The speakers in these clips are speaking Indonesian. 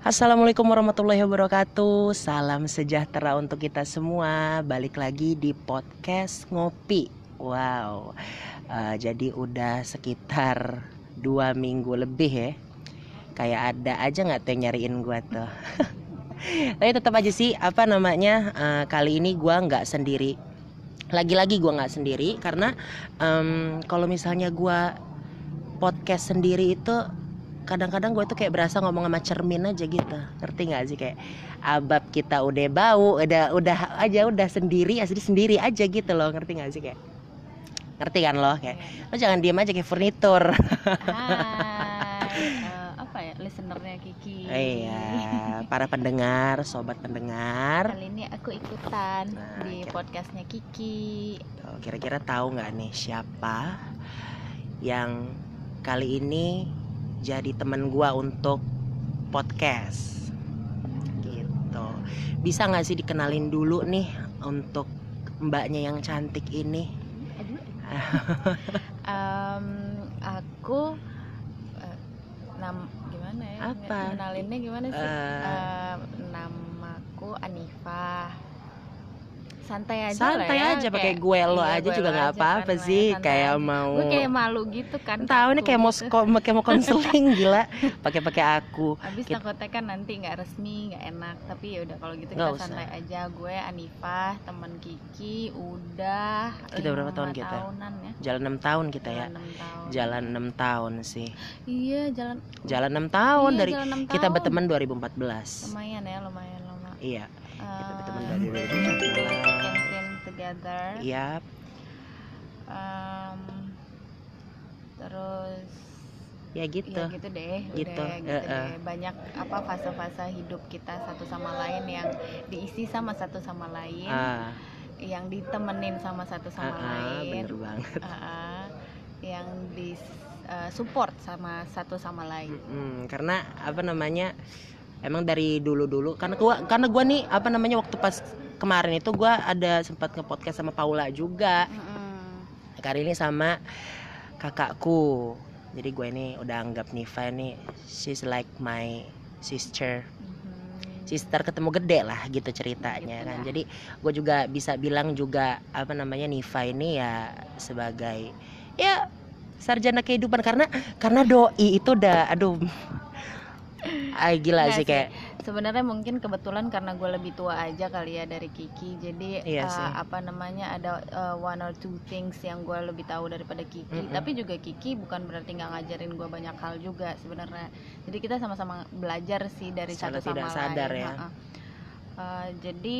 Assalamualaikum warahmatullahi wabarakatuh. Salam sejahtera untuk kita semua. Balik lagi di podcast Ngopi. Wow. Uh, Jadi udah sekitar dua minggu lebih ya. Kayak ada aja gak tuh yang nyariin gue tuh? Tapi tetap aja sih apa namanya uh, Kali ini gue nggak sendiri. Lagi-lagi gue nggak sendiri Karena um, kalau misalnya gue podcast sendiri itu kadang-kadang gue tuh kayak berasa ngomong sama cermin aja gitu. Ngerti nggak sih? Kayak abab kita udah bau udah udah aja udah sendiri asli sendiri aja gitu loh. Ngerti nggak sih? Kayak ngerti kan lo? Kayak lo jangan diem aja kayak furnitur. Hai, uh, apa ya listenernya Kiki? iya para pendengar sobat pendengar. Kali ini aku ikutan Nah, di kira- podcastnya Kiki. Kira-kira tahu nggak nih siapa yang kali ini jadi temen gua untuk podcast gitu bisa nggak sih dikenalin dulu nih untuk mbaknya yang cantik ini Aduh. Em, aku nam gimana ya? Apa? Kenalinnya gimana sih? Eh. Em, namaku Anifah. Santai aja santai lah ya, aja pakai gue lo iya, aja gue juga nggak apa-apa kan, sih santai kayak aja. mau Gue kayak malu gitu kan. tahu nih kayak mau gitu. kayak mau konseling gila pakai-pakai aku Habis Kita- takutnya kan nanti nggak resmi, nggak enak. Tapi ya udah kalau gitu Nggak kita usah. santai aja. Gue Anifah, teman Kiki, udah Kita berapa lima tahun kita? Tahunan ya. jalan 6 tahun kita ya Jalan enam tahun. jalan 6 tahun sih Iya, jalan. jalan 6 tahun iya, dari jalan enam kita tahun. berteman 2014 Lumayan ya, lumayan lama. Iya kita berteman Eh, dari 2014 campaign together. iya Em, terus ya gitu ya gitu deh, Gitu, udah gitu eh, eh. deh. Banyak apa fase-fase hidup kita satu sama lain yang diisi sama satu sama lain. ah yang ditemenin sama satu sama ah, lain bener banget Ah, ah. yang di uh, support sama satu sama lain Mm, karena apa namanya emang dari dulu dulu karena gua karena gua nih apa namanya waktu pas kemarin itu gua ada sempat nge podcast sama Paula juga Mm-mm. kali ini sama kakakku jadi gue ini udah anggap Niva ini she's like my sister Mhm. sister ketemu gede lah gitu ceritanya Gitu kan lah. jadi gue juga bisa bilang juga apa namanya Niva ini ya sebagai ya sarjana kehidupan karena karena doi itu udah aduh ah, gila Nggak sih kayak sebenarnya mungkin kebetulan karena gue lebih tua aja kali ya dari Kiki jadi Iya uh, sih. apa namanya ada uh, one or two things yang gue lebih tahu daripada Kiki Mm-mm. tapi juga Kiki bukan berarti nggak ngajarin gue banyak hal juga sebenarnya jadi kita sama-sama belajar sih dari Secara satu sama tidak sadar lain ya. Ha-ha. Uh, jadi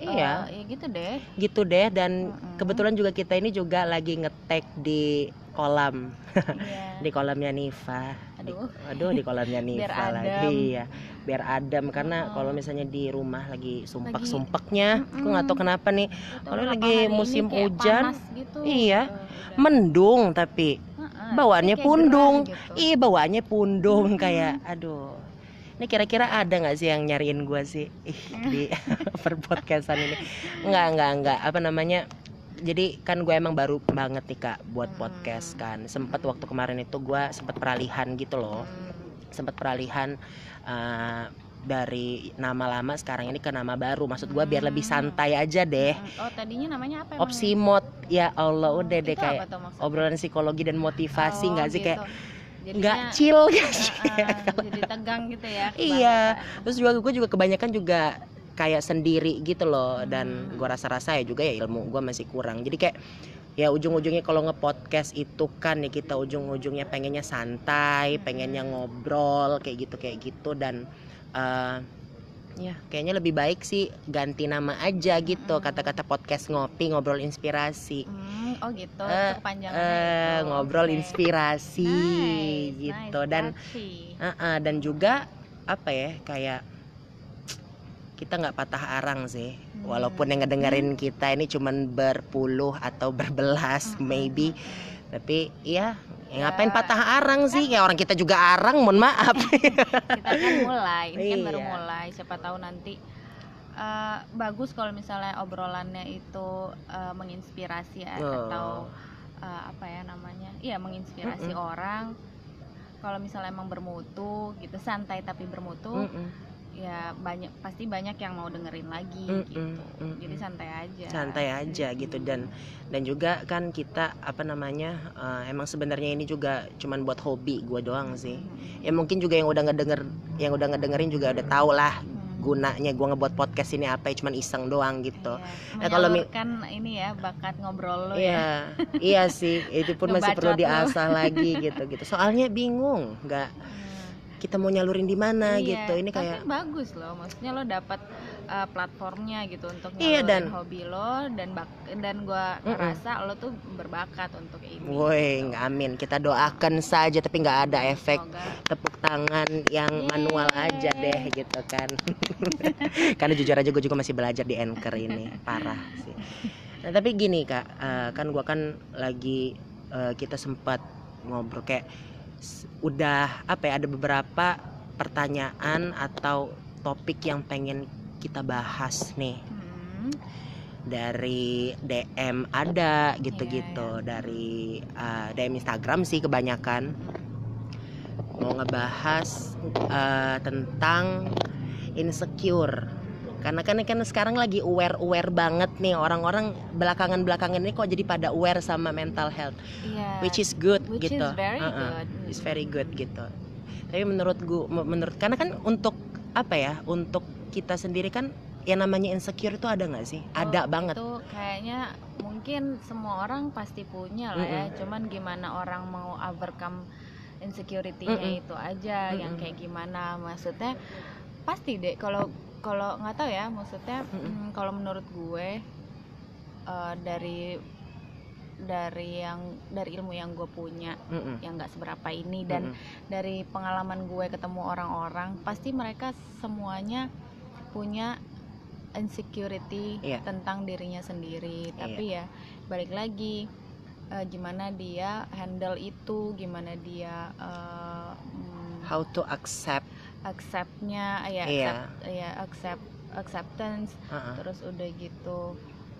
Iya. uh, ya gitu deh gitu deh dan Mm-mm. kebetulan juga kita ini juga lagi ngetek di kolam. Iya. di kolamnya Niva Di- Aduh. aduh di kolamnya Niva lagi ya biar adem karena Oh. kalau misalnya di rumah lagi sumpek Lagi- sumpeknya aku nggak tahu kenapa nih. Kalau lagi musim hujan, panas gitu, iya, uh, mendung tapi. Heeh, bawaannya pundung. gitu. ih bawaannya pundung Mm-mm. kayak aduh. Ini kira-kira ada nggak sih yang nyariin gua sih? Ih, di perpodcastan ini. Nggak nggak nggak. Apa namanya jadi kan gue emang baru banget nih kak buat podcast kan sempet waktu kemarin itu gua sempet peralihan gitu loh sempet peralihan eh, dari nama lama sekarang ini ke nama baru maksud gua biar lebih Hmm. santai aja deh hmm. oh tadinya namanya apa emang? opsi mod ya Allah udah deh Itu kayak obrolan psikologi dan motivasi Oh, nggak sih gitu. kayak nggak chill gitu uh, uh, jadi tegang gitu ya Iya. terus juga gue juga kebanyakan juga kayak sendiri gitu loh dan gue rasa-rasa ya juga ya ilmu gue masih kurang jadi kayak ya ujung-ujungnya kalau nge-podcast itu kan ya kita ujung-ujungnya pengennya santai pengennya ngobrol kayak gitu kayak gitu dan eh, ya kayaknya lebih baik sih ganti nama aja gitu Hmm. kata-kata podcast ngopi ngobrol inspirasi Hmm, oh gitu eh itu. ngobrol Oke. inspirasi Nice, gitu nice, dan catchy. uh-uh, dan juga apa ya kayak kita nggak patah arang sih Hmm. walaupun yang ngedengerin kita ini cuman berpuluh atau berbelas Hmm, maybe hmm, hmm. tapi ya, ya Ya. ngapain patah arang sih kayak orang kita juga arang mohon maaf kita kan mulai ini kan baru Iya. mulai siapa tahu nanti eh, bagus kalau misalnya obrolannya itu eh, menginspirasi ya, Oh. atau eh, apa ya namanya iya menginspirasi orang kalau misalnya emang bermutu gitu santai tapi bermutu Mm-mm. Ya banyak pasti banyak yang mau dengerin lagi Mm-mm, gitu mm-mm. jadi santai aja santai aja gitu dan dan juga kan kita apa namanya eh, emang sebenarnya ini juga cuman buat hobi gue doang sih Mm-mm. ya mungkin juga yang udah ngedenger yang udah ngedengerin juga udah tau lah Hmm. gunanya gue ngebuat podcast ini apa ya cuman iseng doang gitu Iya. Eh, kalau menyalurkan ini ya bakat ngobrol lo ya Iya, iya sih. Itu pun masih perlu diasah lagi gitu gitu. Soalnya bingung, nggak Hmm. Kita mau nyalurin di mana Iya, gitu. Ini kayak tapi bagus loh maksudnya lo dapat uh, platformnya gitu untuk Iya, nyalurin dan- hobi lo dan bak dan gua Mm-mm. ngerasa lo tuh berbakat untuk ini Woi, gitu. amin. Kita doakan saja tapi nggak ada efek Semoga. tepuk tangan yang manual aja deh gitu kan. Karena jujur aja gue juga masih belajar di anchor ini, parah sih. Nah, tapi gini kak, eh, kan gua kan lagi eh, kita sempat ngobrol kayak udah apa ya ada beberapa pertanyaan atau topik yang pengen kita bahas nih. Hmm. dari DM ada gitu-gitu. Iya, dari uh, DM Instagram sih kebanyakan. Mau ngebahas uh, tentang insecure karena kan kan sekarang lagi aware aware banget nih orang-orang belakangan belakangan ini kok jadi pada aware sama mental health Iya. which is good Which gitu is very Uh-uh. good. It's very good gitu tapi menurut gua menurut karena kan untuk apa ya untuk kita sendiri kan yang namanya insecure itu ada nggak sih ada Oh, banget Itu kayaknya mungkin semua orang pasti punya lah ya. Cuman gimana orang mau overcome insecurity-nya Mm-mm. itu aja yang Mm-mm. kayak gimana maksudnya pasti deh kalau kalau nggak tahu ya maksudnya Mm-mm. mm, kalau menurut gue eh, dari dari yang dari ilmu yang gue punya Mm-mm. yang nggak seberapa ini dan Mm-mm. dari pengalaman gue ketemu orang-orang pasti mereka semuanya punya insecurity Iya. tentang dirinya sendiri tapi ya balik lagi eh, gimana dia handle itu gimana dia mm, how to accept acceptnya ya Iya. accept ya accept acceptance uh-uh. terus udah gitu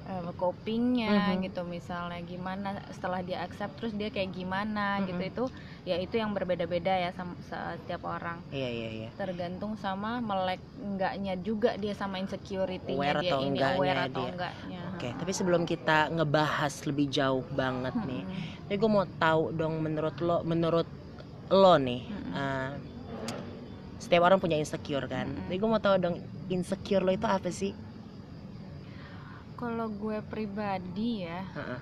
eh, copingnya Mhm. gitu misalnya gimana setelah dia accept terus dia kayak gimana gitu Mhm. itu ya itu yang berbeda-beda ya sama setiap orang iya iya iya tergantung sama melek enggaknya juga dia sama insecurity-nya Aware dia atau ini enggaknya aware atau dia. enggaknya oke tapi sebelum kita ngebahas lebih jauh banget nih Mm-mm. tapi gue mau tahu dong menurut lo menurut lo nih Mm-mm. uh, setiap orang punya insecure kan Mm-mm. tapi gue mau tahu dong insecure lo itu apa sih kalau gue pribadi ya Heeh.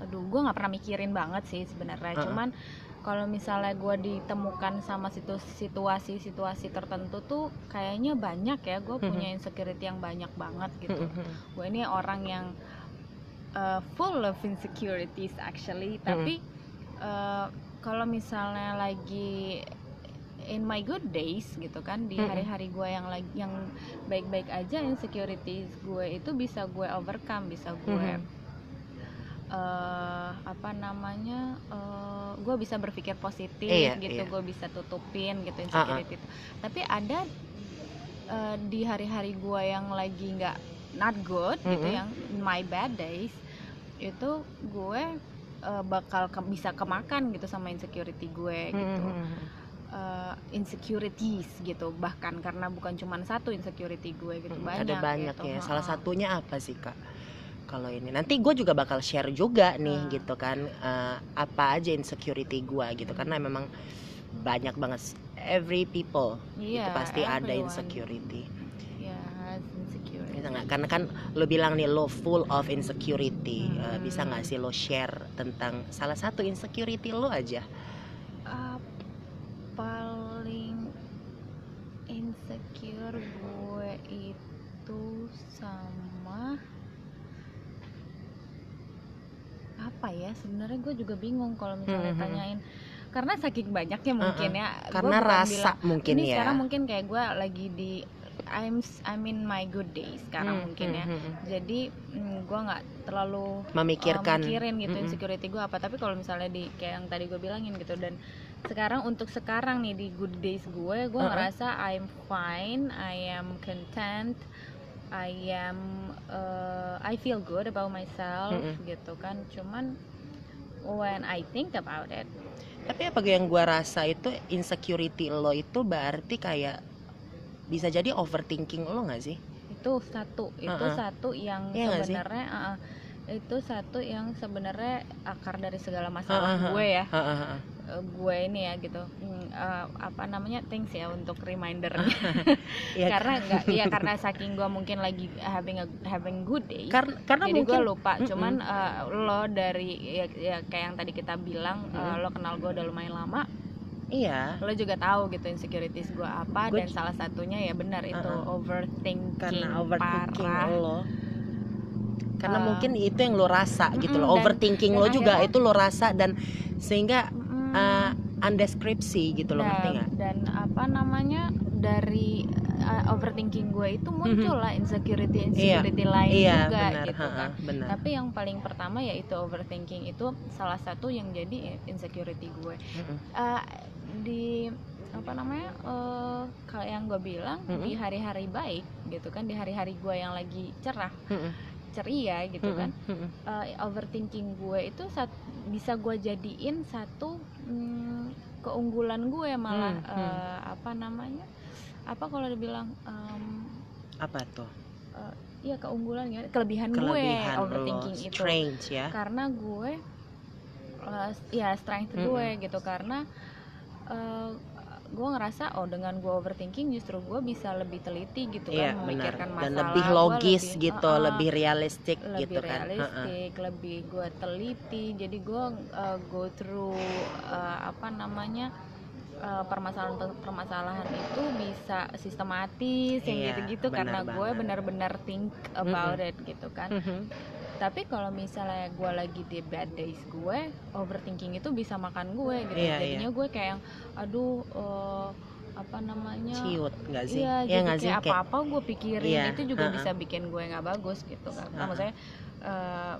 aduh gue nggak pernah mikirin banget sih sebenarnya Uh-uh. cuman kalau misalnya gue ditemukan sama situ- situasi-situasi tertentu tuh kayaknya banyak ya gue Mhm. punya insecurity yang banyak banget gitu Mm-mm. gue ini orang yang uh, full of insecurities actually tapi uh, kalau misalnya lagi in my good days gitu kan di hari-hari gue yang lagi yang baik-baik aja insecurities gue itu bisa gue overcome bisa gue Mhm. eh, apa namanya eh, gue bisa berpikir positif Iya, gitu iya. gue bisa tutupin gitu insecurity itu gitu. tapi ada eh, di hari-hari gue yang lagi nggak not good gitu Mhm. yang my bad days itu gue eh, bakal ke- bisa kemakan gitu sama insecurity gue gitu Mm-mm. Eh, insecurities gitu. Bahkan karena bukan cuma satu insecurity gue gitu Mm, banyak ada banyak gitu. ya. Salah satunya apa sih kak? Kalau ini. Nanti gue juga bakal share juga nih Hmm. gitu kan eh, apa aja insecurity gue gitu. Karena memang banyak banget every people itu Iya, pasti ada everyone. insecurity. Ya has insecurity. Bisa nggak? Karena kan lo bilang nih lo full of insecurity. Eh, Hmm. bisa nggak sih lo share tentang salah satu insecurity lo aja Uh, paling insecure gue itu sama apa ya? Sebenarnya gue juga bingung kalau misalnya Mhm. tanyain. Karena saking banyaknya mungkin ya Gue karena bukan rasa bilang- mungkin ini ya. sekarang mungkin kayak gue lagi di I'm I'm in my good days sekarang Hmm, mungkin hmm, ya. hmm, hmm. jadi mm, gue nggak terlalu memikirkan. uh, mikirin gitu Mm-mm. insecurity gue apa. Tapi kalau misalnya di kayak yang tadi gue bilangin gitu dan sekarang untuk sekarang nih di good days gue gue Uh-uh. ngerasa I'm fine I am content I am uh, I feel good about myself Mm-mm. gitu kan cuman when I think about it tapi apa yang gua rasa itu insecurity lo itu berarti kayak bisa jadi overthinking lo nggak sih itu satu itu Uh-uh. satu yang sih? sebenarnya uh-uh, itu satu yang sebenarnya akar dari segala masalah Uh-uh. gue ya Ha-ha-ha. Eh, gue ini ya gitu. Eh, apa namanya thanks ya untuk reminder Iya, karena nggak ya karena saking gue mungkin lagi having a having good day. Kar- karena jadi gue mungkin lupa Mm-mm. cuman eh, lo dari ya, ya kayak yang tadi kita bilang Mm. lo kenal gue udah lumayan lama iya. lo juga tahu gitu insecurities gue apa Gue dan salah satunya ya benar itu Uh-uh. overthinking karena overthinking parah. lo. Karena Uh, mungkin itu yang lo rasa gitu mm-mm, loh dan- overthinking dan lo juga akhirnya- itu lo rasa dan sehingga Mm, uh, undeskripsi gitu loh ngerti nggak dan apa namanya dari uh, overthinking gue itu muncul lah insecurity insecurity lain Mhm. iya juga benar gitu kan benar tapi yang paling pertama yaitu overthinking itu salah satu yang jadi insecurity gue Mm-mm. Eh, di apa namanya eh kayak yang gue bilang Mm-mm. di hari-hari baik gitu kan di hari-hari gue yang lagi cerah Mm-mm. Ceria gitu kan Mm-mm. eh, overthinking gue itu sat- bisa gue jadiin satu mm, keunggulan gue malah Hmm, hmm. eh, apa namanya apa kalau dibilang em, apa tuh ya keunggulan ya kelebihan, kelebihan gue overthinking lo itu strange ya karena gue eh, ya strength Mm-mm. gue gitu karena eh, gue ngerasa oh dengan gue overthinking justru gue bisa lebih teliti gitu iya kan benar. memikirkan masalah dan lebih logis lebih- gitu uh-uh, lebih realistik lebih gitu kan. Realistik, lebih gue teliti, jadi gue uh, go through uh, apa namanya uh, permasalahan permasalahan itu bisa sistematis yang Iya, gitu-gitu karena gue benar-benar think about it gitu kan. Mhm. Tapi kalau misalnya gue lagi di bad days gue, overthinking itu bisa makan gue gitu. Iya, Jadinya gue kayak yang, aduh uh, apa namanya? ciut nggak sih Iya, Iya jadi kayak apa-apa gue pikirin Iya, itu juga ha-ha. bisa bikin gue nggak bagus gitu kan. Nah, Ha-ha. maksudnya eh,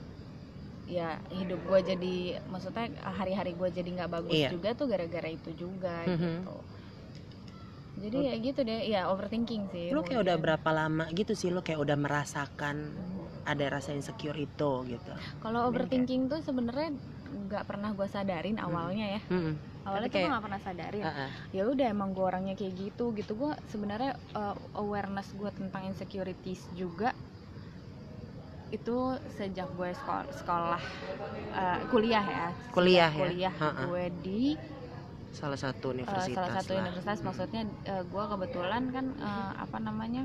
ya hidup gue jadi, maksudnya hari-hari gue jadi nggak bagus Iya. juga tuh gara-gara itu juga Mhm. gitu. Jadi ya gitu deh, ya overthinking sih. lu kayak udah berapa lama gitu sih lu kayak udah merasakan ada rasa insecure itu gitu Kalau overthinking tuh sebenarnya nggak pernah gue sadarin awalnya ya. Mm-mm. Awalnya tuh Tapi gue kayak- nggak pernah sadarin. Ha-ha. ya udah emang gue orangnya kayak gitu gitu gue sebenarnya uh, awareness gue tentang insecurities juga itu sejak gue sekolah, sekolah uh, kuliah ya Sejak Kuliah ya? kuliah Ha-ha. gue di salah satu uh, universitas salah satu lah. universitas Hmm. maksudnya gue kebetulan kan uh, apa namanya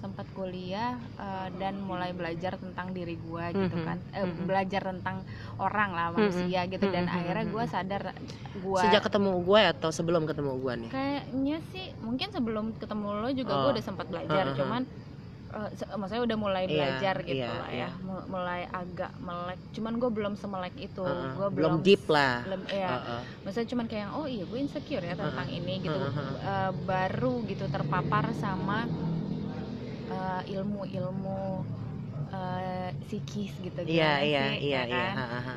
sempat kuliah uh, dan mulai belajar tentang diri gue gitu Mhm, kan Eh, mhm. belajar tentang orang lah Mhm, manusia gitu dan mhm, akhirnya gue mhm. sadar gue sejak ketemu gue atau sebelum ketemu gue nih Kayaknya sih mungkin sebelum ketemu lo juga Oh. gue udah sempat belajar, Heeh. cuman se- maksudnya udah mulai Iya, belajar gitu iya, lah iya. ya, Mul- mulai agak melek. Cuman gue belum semelek itu, Ha-ha. gue belum deep lah belum ya. Ha-ha. Maksudnya cuman kayak oh iya gue insecure ya tentang ini gitu, Heeh. Eh, baru gitu terpapar sama eh, ilmu-ilmu eh, psikis gitu iya gimana iya sih, iya ya iya kan? Ha-ha.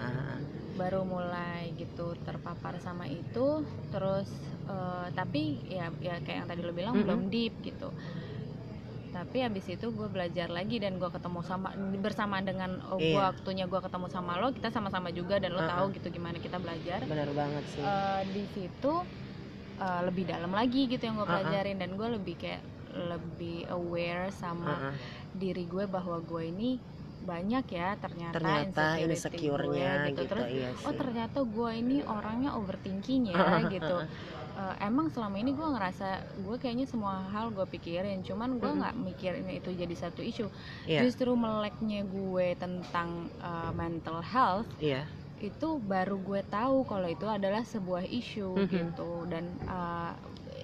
baru mulai gitu terpapar sama itu terus eh, tapi ya ya kayak yang tadi lo bilang Mhm. belum deep gitu tapi habis itu gue belajar lagi dan gue ketemu sama bersamaan dengan oh, gua Iya. waktunya gue ketemu sama lo kita sama-sama juga dan lo Uh-uh. tahu gitu gimana kita belajar benar banget sih Eh, di situ eh, lebih dalam lagi gitu yang gue pelajarin dan gue lebih kayak lebih aware sama Ha-ha. diri gue bahwa gue ini banyak ya ternyata, ternyata insecure-nya gue, gitu, terus iya sih. oh ternyata gue ini orangnya overthinking ya gitu. Eh, emang selama ini gue ngerasa gue kayaknya semua hal gue pikirin cuman gue nggak mikirin itu jadi satu isu. Iya. Justru meleknya gue tentang eh, mental health iya. itu baru gue tahu kalau itu adalah sebuah isu Mhm. gitu. Dan eh,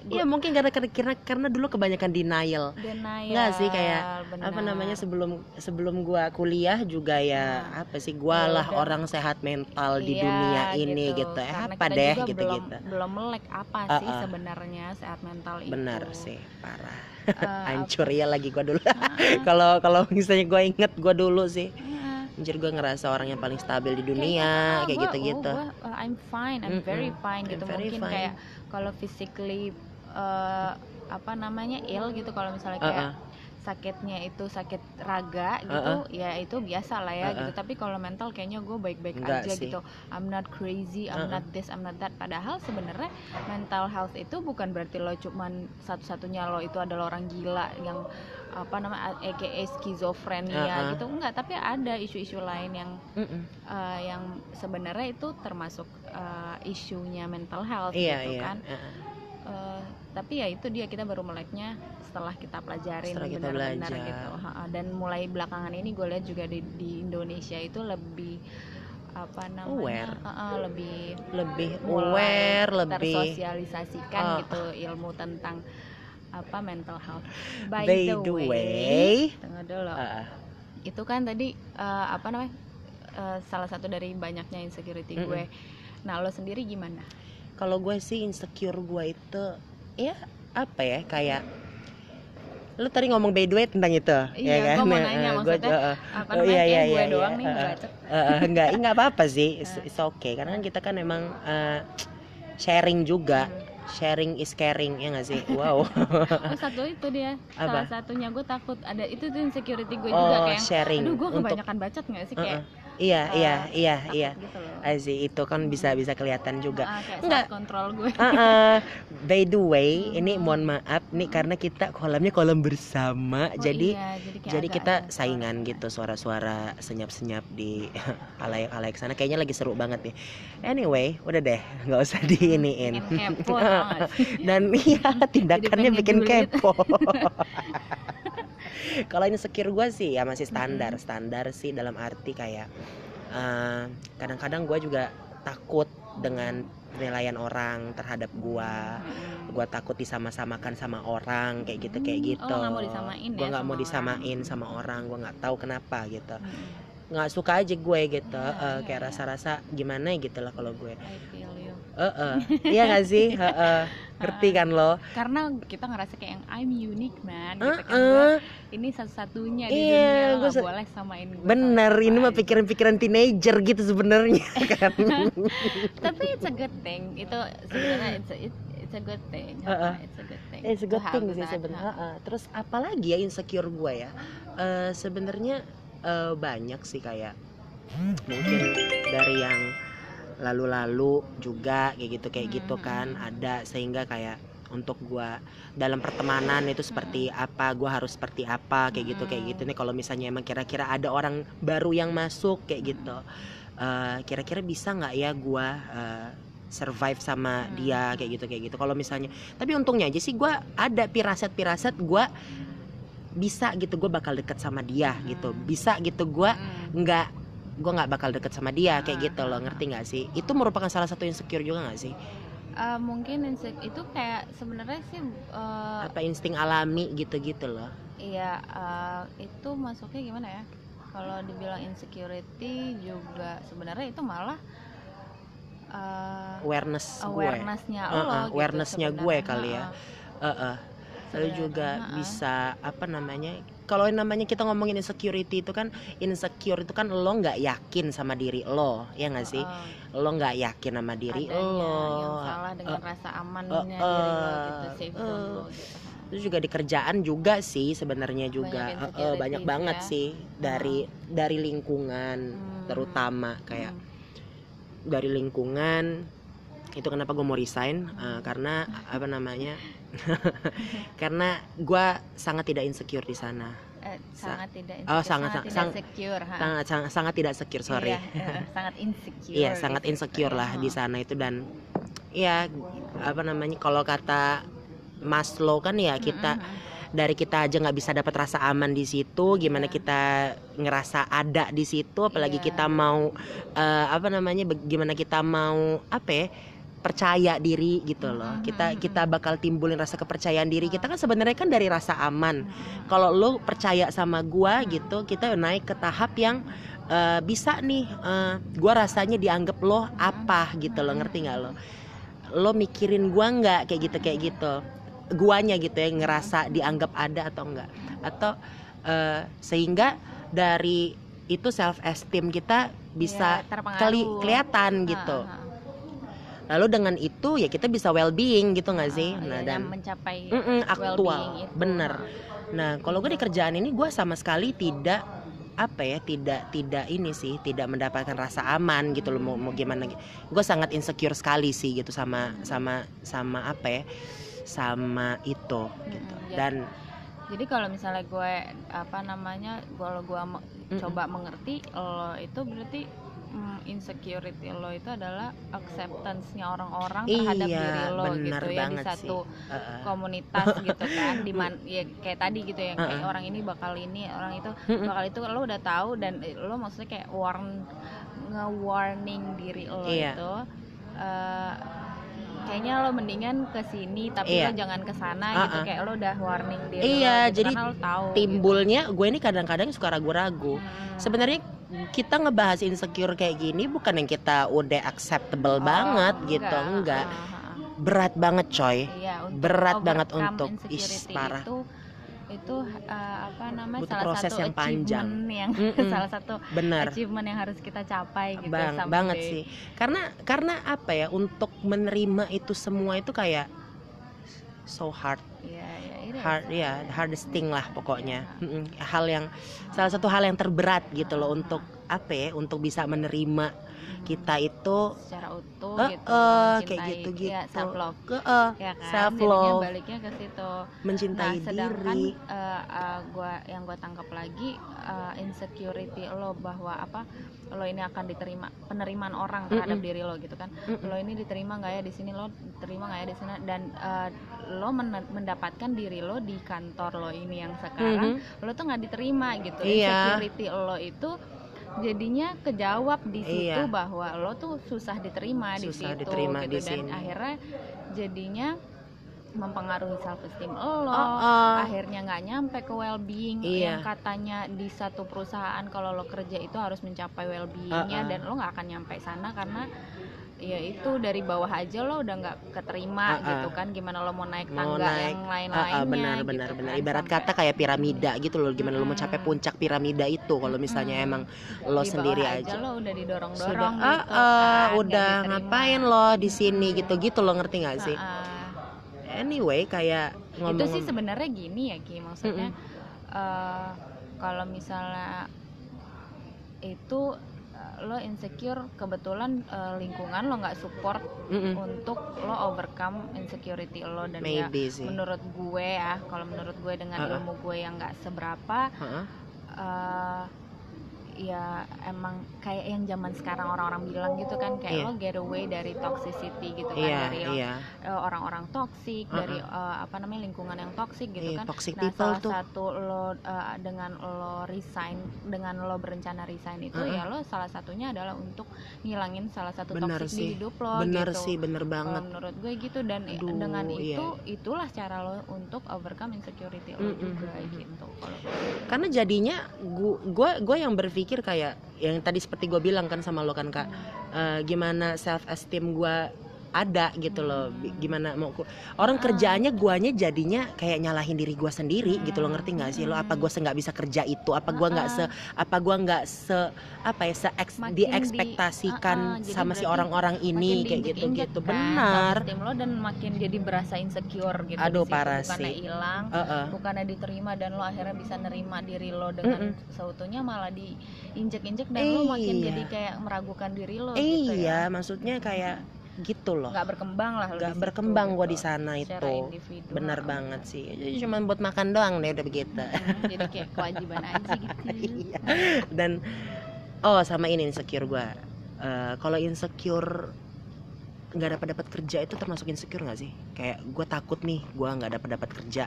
iya mungkin karena karena karena dulu kebanyakan denial. Denial Nggak sih, kayak apa benar. namanya sebelum sebelum gua kuliah juga ya Nah, apa sih gua ya lah udah. orang sehat mental di Iya, dunia ini gitu, Eh, Karena apa kita deh gitu belum, gitu belum melek apa sih Uh-uh. sebenarnya sehat mental itu. Benar sih parah. Eh, hancur ya lagi gua dulu. Apa- kalau kalau misalnya gua inget gua dulu sih Heeh. anjir gua ngerasa orang yang paling stabil di dunia kayak gitu-gitu. oh, gua, uh, I'm fine I'm very Mm-mm. fine I'm gitu very mungkin fine. kayak kalau physically uh, apa namanya ill gitu kalau misalnya kayak Uh-uh. sakitnya itu sakit raga gitu ya itu biasa lah ya Uh-uh. gitu tapi kalau mental kayaknya gue baik-baik aja sih. gitu I'm not crazy I'm Uh-uh. not this I'm not that padahal sebenarnya mental health itu bukan berarti lo cuman satu-satunya lo itu adalah orang gila yang apa namanya aka skizofrenia Uh-uh. gitu enggak tapi ada isu-isu lain yang Mm-mm. eh, yang sebenarnya itu termasuk eh, isunya mental health iya gitu iya kan Uh-uh. Eh, tapi ya itu dia kita baru meleknya setelah kita pelajarin Setelah kita benar-benar belajar. gitu dan mulai belakangan ini gue lihat juga di, di Indonesia itu lebih apa namanya Aware. Ha-ha, lebih lebih mulai aware lebih tersosialisasikan Oh. gitu ilmu tentang apa mental health by, by the, the way, way tunggu dulu uh, itu kan tadi eh, apa namanya eh, salah satu dari banyaknya insecurity Mm-mm. gue nah lo sendiri gimana kalau gue sih insecure gue itu ya apa ya kayak lu tadi ngomong by the way tentang itu Iya, ya kan? gua mau Eh, nanya, gua maksudnya ju- eh, apa Oh, namanya iya, kayak iya, gue iya, doang iya. nih ngebacot eh, eh, enggak enggak apa-apa sih it's, it's okay karena kan kita kan emang eh, sharing juga sharing is caring ya nggak sih? Wow. Oh satu itu dia Apa? salah satunya gue takut ada itu tuh insecurity gue juga oh kayak sharing aduh gue untuk kebanyakan bacot nggak sih? Kayak Uh-uh. iya eh, iya iya iya. gitu I see, itu kan bisa bisa kelihatan juga Ah, kayak Enggak. self control gue Ah, ah. by the way, ini Mhm. mohon maaf nih karena kita kolamnya kolam bersama, Oh jadi iya, jadi, jadi kita saingan suara. gitu suara-suara senyap-senyap di alaik-alaik sana. Kayaknya lagi seru banget nih. Anyway, udah deh, nggak usah diiniin. Kepo gak sih? Dan iya tindakannya bikin kepo. Kalau insecure gue sih ya masih standar, Mm-mm. standar sih dalam arti kayak kadang-kadang gue juga takut dengan penilaian orang terhadap gue Mm-mm. gue takut disama-samakan sama orang kayak gitu kayak Hmm, gitu oh, nggak mau disamain gue ya nggak sama mau orang. disamain sama orang gue nggak tahu kenapa gitu Mm-mm. nggak suka aja gue gitu Iya, Eh, iya, kayak iya. rasa-rasa gimana gitu lah kalau gue Eh. iya gak sih eh. ngerti kan lo karena kita ngerasa kayak yang I'm unique man gitu kan Gua eh. ini satu-satunya di Iya, dunia nggak se- boleh samain gue bener sama ini mah pikiran-pikiran teenager gitu sebenarnya kan tapi it's a good thing itu sebenarnya it's a, it- it's a good thing Uh-uh. it's a good thing It's a good thing sih sebenarnya. Heeh. Terus apalagi ya insecure gue ya? Eh, sebenarnya eh, banyak sih kayak mungkin dari yang lalu-lalu juga kayak gitu kayak gitu Hmm, kan hmm, ada sehingga kayak untuk gua dalam pertemanan itu seperti apa gua harus seperti apa kayak gitu kayak gitu. Nih kalau misalnya emang kira-kira ada orang baru yang masuk kayak gitu. Eh, kira-kira bisa nggak ya gua eh, survive sama Hmm. dia kayak gitu kayak gitu. Kalau misalnya tapi untungnya aja sih gua ada pirasat-pirasat gua bisa gitu gue bakal deket sama dia gitu. Hmm. bisa gitu gua Hmm. nggak gue nggak bakal deket sama dia kayak Ah, gitu loh ah, ngerti nggak sih itu merupakan salah satu insecure juga nggak sih Eh, mungkin inse- itu kayak sebenarnya sih eh, apa insting alami gitu-gitu loh iya eh, itu masuknya gimana ya kalau dibilang insecurity juga sebenarnya itu malah eh, awareness gue awarenessnya Uh-uh, lo gitu awarenessnya gue sebenarnya. kali ya. Ha-ha. Heeh. lalu juga ha-ha. bisa apa namanya kalau yang namanya kita ngomongin insecurity itu kan insecure itu kan lo nggak yakin sama diri lo ya nggak sih? Eh, lo nggak yakin sama diri adanya lo. yang salah dengan rasa amannya uh, diri lo gitu uh, safe uh. zone lo gitu. Itu juga di kerjaan juga sih sebenarnya juga. Banyak Heeh, insecurities banyak banget ya. sih dari dari lingkungan Hmm. terutama kayak Hmm. dari lingkungan itu kenapa gue mau resign? Eh, karena apa namanya karena gue sangat tidak insecure di sana Eh, Sa- sangat tidak Oh, insecure, sangat- sangat, sang- tidak secure ha. sangat sangat, sangat tidak secure sorry Iya, eh, sangat insecure Iya sangat insecure lah di sana itu dan ya apa namanya kalau kata Maslow kan ya kita Mm, mm, mm. dari kita aja nggak bisa dapat rasa aman di situ gimana Iya. kita ngerasa ada di situ apalagi Iya. kita mau eh, apa namanya gimana kita mau apa ya percaya diri gitu loh. Mm, kita kita bakal timbulin rasa kepercayaan diri kita kan sebenarnya kan dari rasa aman. Kalau lo percaya sama gua Hmm. gitu kita naik ke tahap yang eh, bisa nih eh, gua rasanya dianggap lo apa gitu lo Hmm. ngerti nggak lo? Lo mikirin gua nggak? Kayak gitu kayak gitu. Guanya gitu ya ngerasa dianggap ada atau enggak atau eh, sehingga dari itu self esteem kita bisa keli kelihatan Ha, gitu ha. Lalu dengan itu ya kita bisa well being gitu nggak sih Ah, nah iya, dan mencapai Mm-mm, aktual well-being itu. bener nah kalau gue di kerjaan ini gue sama sekali tidak apa ya tidak tidak ini sih tidak mendapatkan rasa aman gitu loh mau, mau gimana gue sangat insecure sekali sih gitu sama sama sama apa ya sama itu gitu ya. dan Jadi kalau misalnya gue apa namanya kalau gue me- Mm-mm. coba mengerti lo itu berarti mm, insecurity lo itu adalah acceptance-nya orang-orang terhadap Iya, diri lo gitu ya di satu sih. komunitas gitu kan di man- ya kayak tadi gitu ya kayak orang ini bakal ini orang itu bakal itu lo udah tahu dan lo maksudnya kayak warn nge-warning diri lo Iya. itu eh, kayaknya lo mendingan ke sini tapi Iya. lo jangan ke sana gitu Uh-uh. kayak lo udah warning diri Iya, lo gitu, jadi lo tahu timbulnya gue ini kadang-kadang suka ragu-ragu gitu. Hmm. sebenarnya kita ngebahas insecure kayak gini bukan yang kita udah acceptable Oh, banget gitu enggak Ah, ah, ah. berat banget coy Iya, untuk Berat banget untuk- ih, parah. itu itu eh, apa namanya Butuh salah proses satu yang panjang. achievement yang Mm-mm. salah satu bener achievement yang harus kita capai gitu Bang, someday. banget sih karena karena apa ya untuk menerima itu semua itu kayak so hard hard ya hardest thing lah pokoknya hal yang salah satu hal yang terberat gitu loh untuk apa ya untuk bisa menerima. Kita itu secara utuh Eh, gitu eh, kayak mencintai- gitu-gitu. ya, self love ke eh, ya kan Self jadinya love. baliknya ke situ mencintai nah sedangkan diri eh, eh, gua yang gua tangkap lagi eh, insecurity lo bahwa apa lo ini akan diterima penerimaan orang terhadap Mm-mm. diri lo gitu kan Mm-mm. lo ini diterima nggak ya di sini lo diterima nggak ya di sana dan eh, lo men- mendapatkan diri lo di kantor lo ini yang sekarang Mhm. lo tuh nggak diterima gitu Iya. insecurity lo itu jadinya kejawab di situ Iya. bahwa lo tuh susah diterima di Susah situ diterima gitu di dan sini. akhirnya jadinya mempengaruhi self esteem lo Oh, oh. akhirnya nggak nyampe ke well being Iya. yang katanya di satu perusahaan kalau lo kerja itu harus mencapai well beingnya Uh-uh. dan lo nggak akan nyampe sana karena ya itu dari bawah aja lo udah nggak keterima Uh-uh. gitu kan. Gimana lo mau naik Mau tangga naik, yang Ah, lain-lainnya ah, benar gitu benar. benar kan, ibarat sampai kata kayak piramida gitu loh. Gimana lo mau capai Mm-mm. puncak piramida itu kalau misalnya Mm-mm. emang lo di sendiri aja, aja. lo udah sudah didorong-dorong ah, gitu ah, kan, nggak udah ngapain lo di sini gitu-gitu lo ngerti nggak sih? Ah, anyway kayak ngomong itu sih sebenarnya gini ya Ki. Maksudnya eh, kalau misalnya itu lo insecure kebetulan eh, lingkungan lo nggak support untuk lo overcome insecurity lo dan ya sih menurut gue ya kalau menurut gue dengan Uh-uh. ilmu gue yang nggak seberapa Heeh. eh, ya emang kayak yang zaman sekarang orang-orang bilang gitu kan kayak Iya. lo get away dari toxicity gitu kan iya dari iya eh, orang-orang toksik Uh-uh. dari eh, apa namanya lingkungan yang toksik gitu Iya, kan toxic nah people salah tuh satu lo eh, dengan lo resign dengan lo berencana resign itu Uh-uh. ya lo salah satunya adalah untuk ngilangin salah satu Bener di sih. hidup lo bener gitu sih bener banget menurut gue gitu dan Aduh, dengan iya. itu itulah cara lo untuk overcome insecurity lo Mm-mm. juga gitu kalau karena jadinya gue gue yang berpikir kayak yang tadi seperti gue bilang kan sama lo kan kak. Eh, gimana self esteem gue ada gitu loh Bi- gimana mau ku- orang Ah. kerjaannya guanya jadinya kayak nyalahin diri gua sendiri gitu loh Hmm. ngerti nggak sih lo apa Hmm. gua se nggak bisa kerja itu apa gua nggak se apa gua nggak se apa ya se eks- di- diekspektasikan Ah, ah, jadi sama si orang-orang ini makin kayak gitu gitu kan benar lo dan makin jadi berasa insecure gitu Aduh, di parah bukannya sih. hilang Heeh. bukannya diterima dan lo akhirnya bisa nerima diri lo dengan seutuhnya malah diinjek-injek dan lo makin Iya. jadi kayak meragukan diri lo gitu iya ya maksudnya kayak gitu loh. Nggak berkembang lah nggak berkembang gua gitu. di sana Secara itu. benar banget sih. Jadi cuma buat makan doang deh udah begitu. Hmm, jadi kayak kewajiban aja gitu. Iya. dan oh sama ini insecure gue kalau insecure nggak dapat dapat kerja itu termasuk insecure nggak sih? Kayak gue takut nih gue nggak dapat dapat kerja.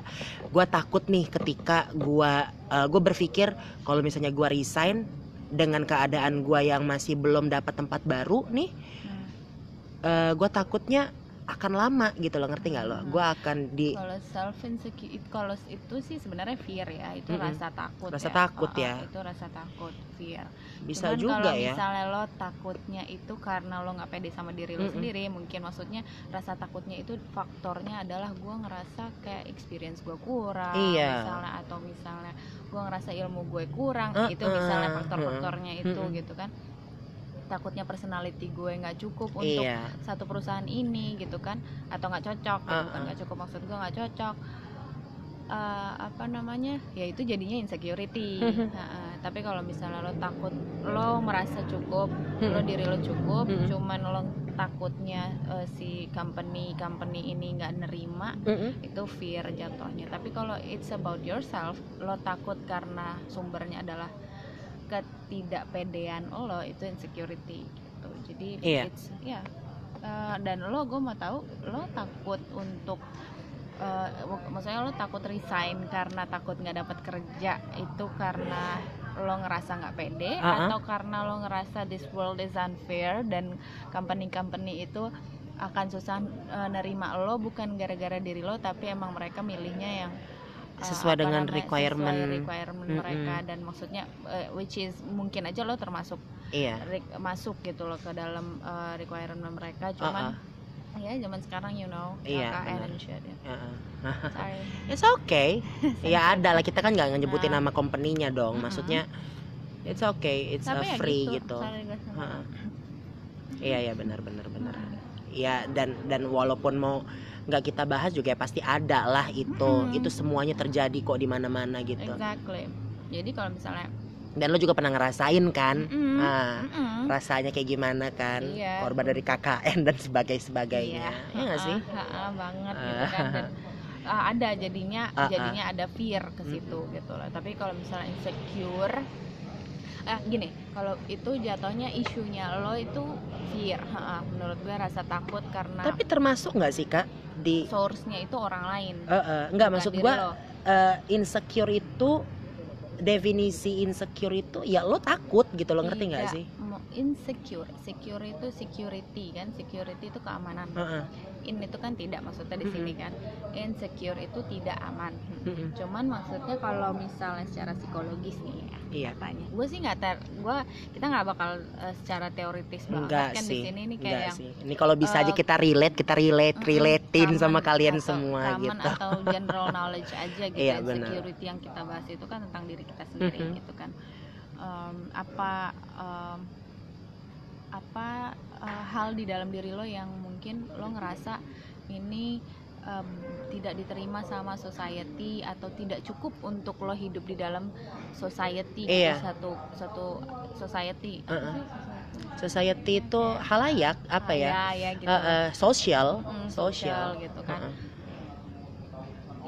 Gue takut nih ketika gue gue berpikir kalau misalnya gue resign dengan keadaan gue yang masih belum dapat tempat baru nih Hmm. gue takutnya akan lama gitu loh ngerti nggak lo Hmm. gue akan di kalau self insecure kalau itu sih sebenarnya fear ya itu Mm-mm. rasa takut Rasa ya. takut oh, ya. itu rasa takut fear bisa Cuman juga kalau ya misalnya lo takutnya itu karena lo nggak pede sama diri lo Mm-mm. sendiri mungkin maksudnya rasa takutnya itu faktornya adalah gue ngerasa kayak experience gue kurang Iya. misalnya atau misalnya gue ngerasa ilmu gue kurang Uh-uh, itu misalnya faktor-faktornya itu Mm-mm. gitu kan takutnya personality gue nggak cukup untuk iya. satu perusahaan ini gitu kan. Atau nggak cocok gitu, bukan Uh-uh. nggak cukup maksud gue nggak cocok. Eh, apa namanya? Ya itu jadinya insecurity. Heeh. tapi kalau misalnya lo takut lo merasa cukup lo Mm-mm. diri lo cukup Mm-mm. cuman lo takutnya eh, si company company ini nggak nerima itu fear jatuhnya. Tapi kalau it's about yourself lo takut karena sumbernya adalah ketidakpedean lo itu insecurity gitu jadi Iya. it's ya eh, dan lo gue mau tahu lo takut untuk mak- maksudnya lo takut resign karena takut nggak dapat kerja itu karena lo ngerasa nggak pede Uh-uh. atau karena lo ngerasa this world is unfair dan company-company itu akan susah eh, nerima lo bukan gara-gara diri lo tapi emang mereka milihnya yang Sesuai apa dengan namanya, requirement. sesuai requirement Mm-mm. mereka dan maksudnya eh, which is mungkin aja lo termasuk iya re- masuk gitu loh ke dalam eh, requirement mereka cuman ya zaman sekarang you know Iya, KKN and shit ya. Heeh. Sorry. It's okay. ya ada lah kita kan nggak nyebutin Nah. nama company-nya dong. Mm-mm. Maksudnya it's okay, it's Tapi a ya free gitu, gitu. guys. Heeh. Iya ya benar benar benar. Ya dan dan walaupun mau nggak kita bahas juga ya pasti ada lah itu. Mm-mm. Itu semuanya terjadi kok di mana-mana gitu. Exactly. Jadi kalau misalnya Dan lo juga pernah ngerasain kan? Mm-mm, Ah, mm-mm. rasanya kayak gimana kan? Iya. Korban dari KKN dan sebagainya sebagainya. Iya nggak sih? ha-ha, ha-ha, banget gitu kan dan ah, ada jadinya ah. jadinya ada fear ke situ gitu lah. Tapi kalau misalnya insecure ah gini, kalau itu jatuhnya isunya lo itu fear, menurut gue rasa takut karena Tapi termasuk nggak sih kak di source-nya itu orang lain. Eh, eh, nggak maksud lo. eh, insecure itu definisi insecure itu ya lo takut gitu lo ngerti nggak Tidak sih? insecure secure itu security kan security itu keamanan Heeh. in itu kan tidak maksudnya di sini kan insecure itu tidak aman cuman maksudnya kalau misalnya secara psikologis nih ya Iya. katanya gue sih nggak ter gue kita nggak bakal eh, secara teoritis banget Enggak kan sih. di sini nih kayak Enggak yang sih. Ini kalau bisa aja eh, kita relate, kita relate, relatein sama common kalian atau- semua gitu. atau general knowledge aja gitu Iya, ya. security yang kita bahas itu kan tentang diri kita sendiri Mhm. gitu kan Em, apa em, apa eh, hal di dalam diri lo yang mungkin lo ngerasa ini em, tidak diterima sama society atau tidak cukup untuk lo hidup di dalam society gitu, Iya. satu satu society Apa Uh-uh. sih society? Itu halayak apa ya? ya, ya gitu Eh, eh, sosial, Mm, sosial. gitu kan Heeh.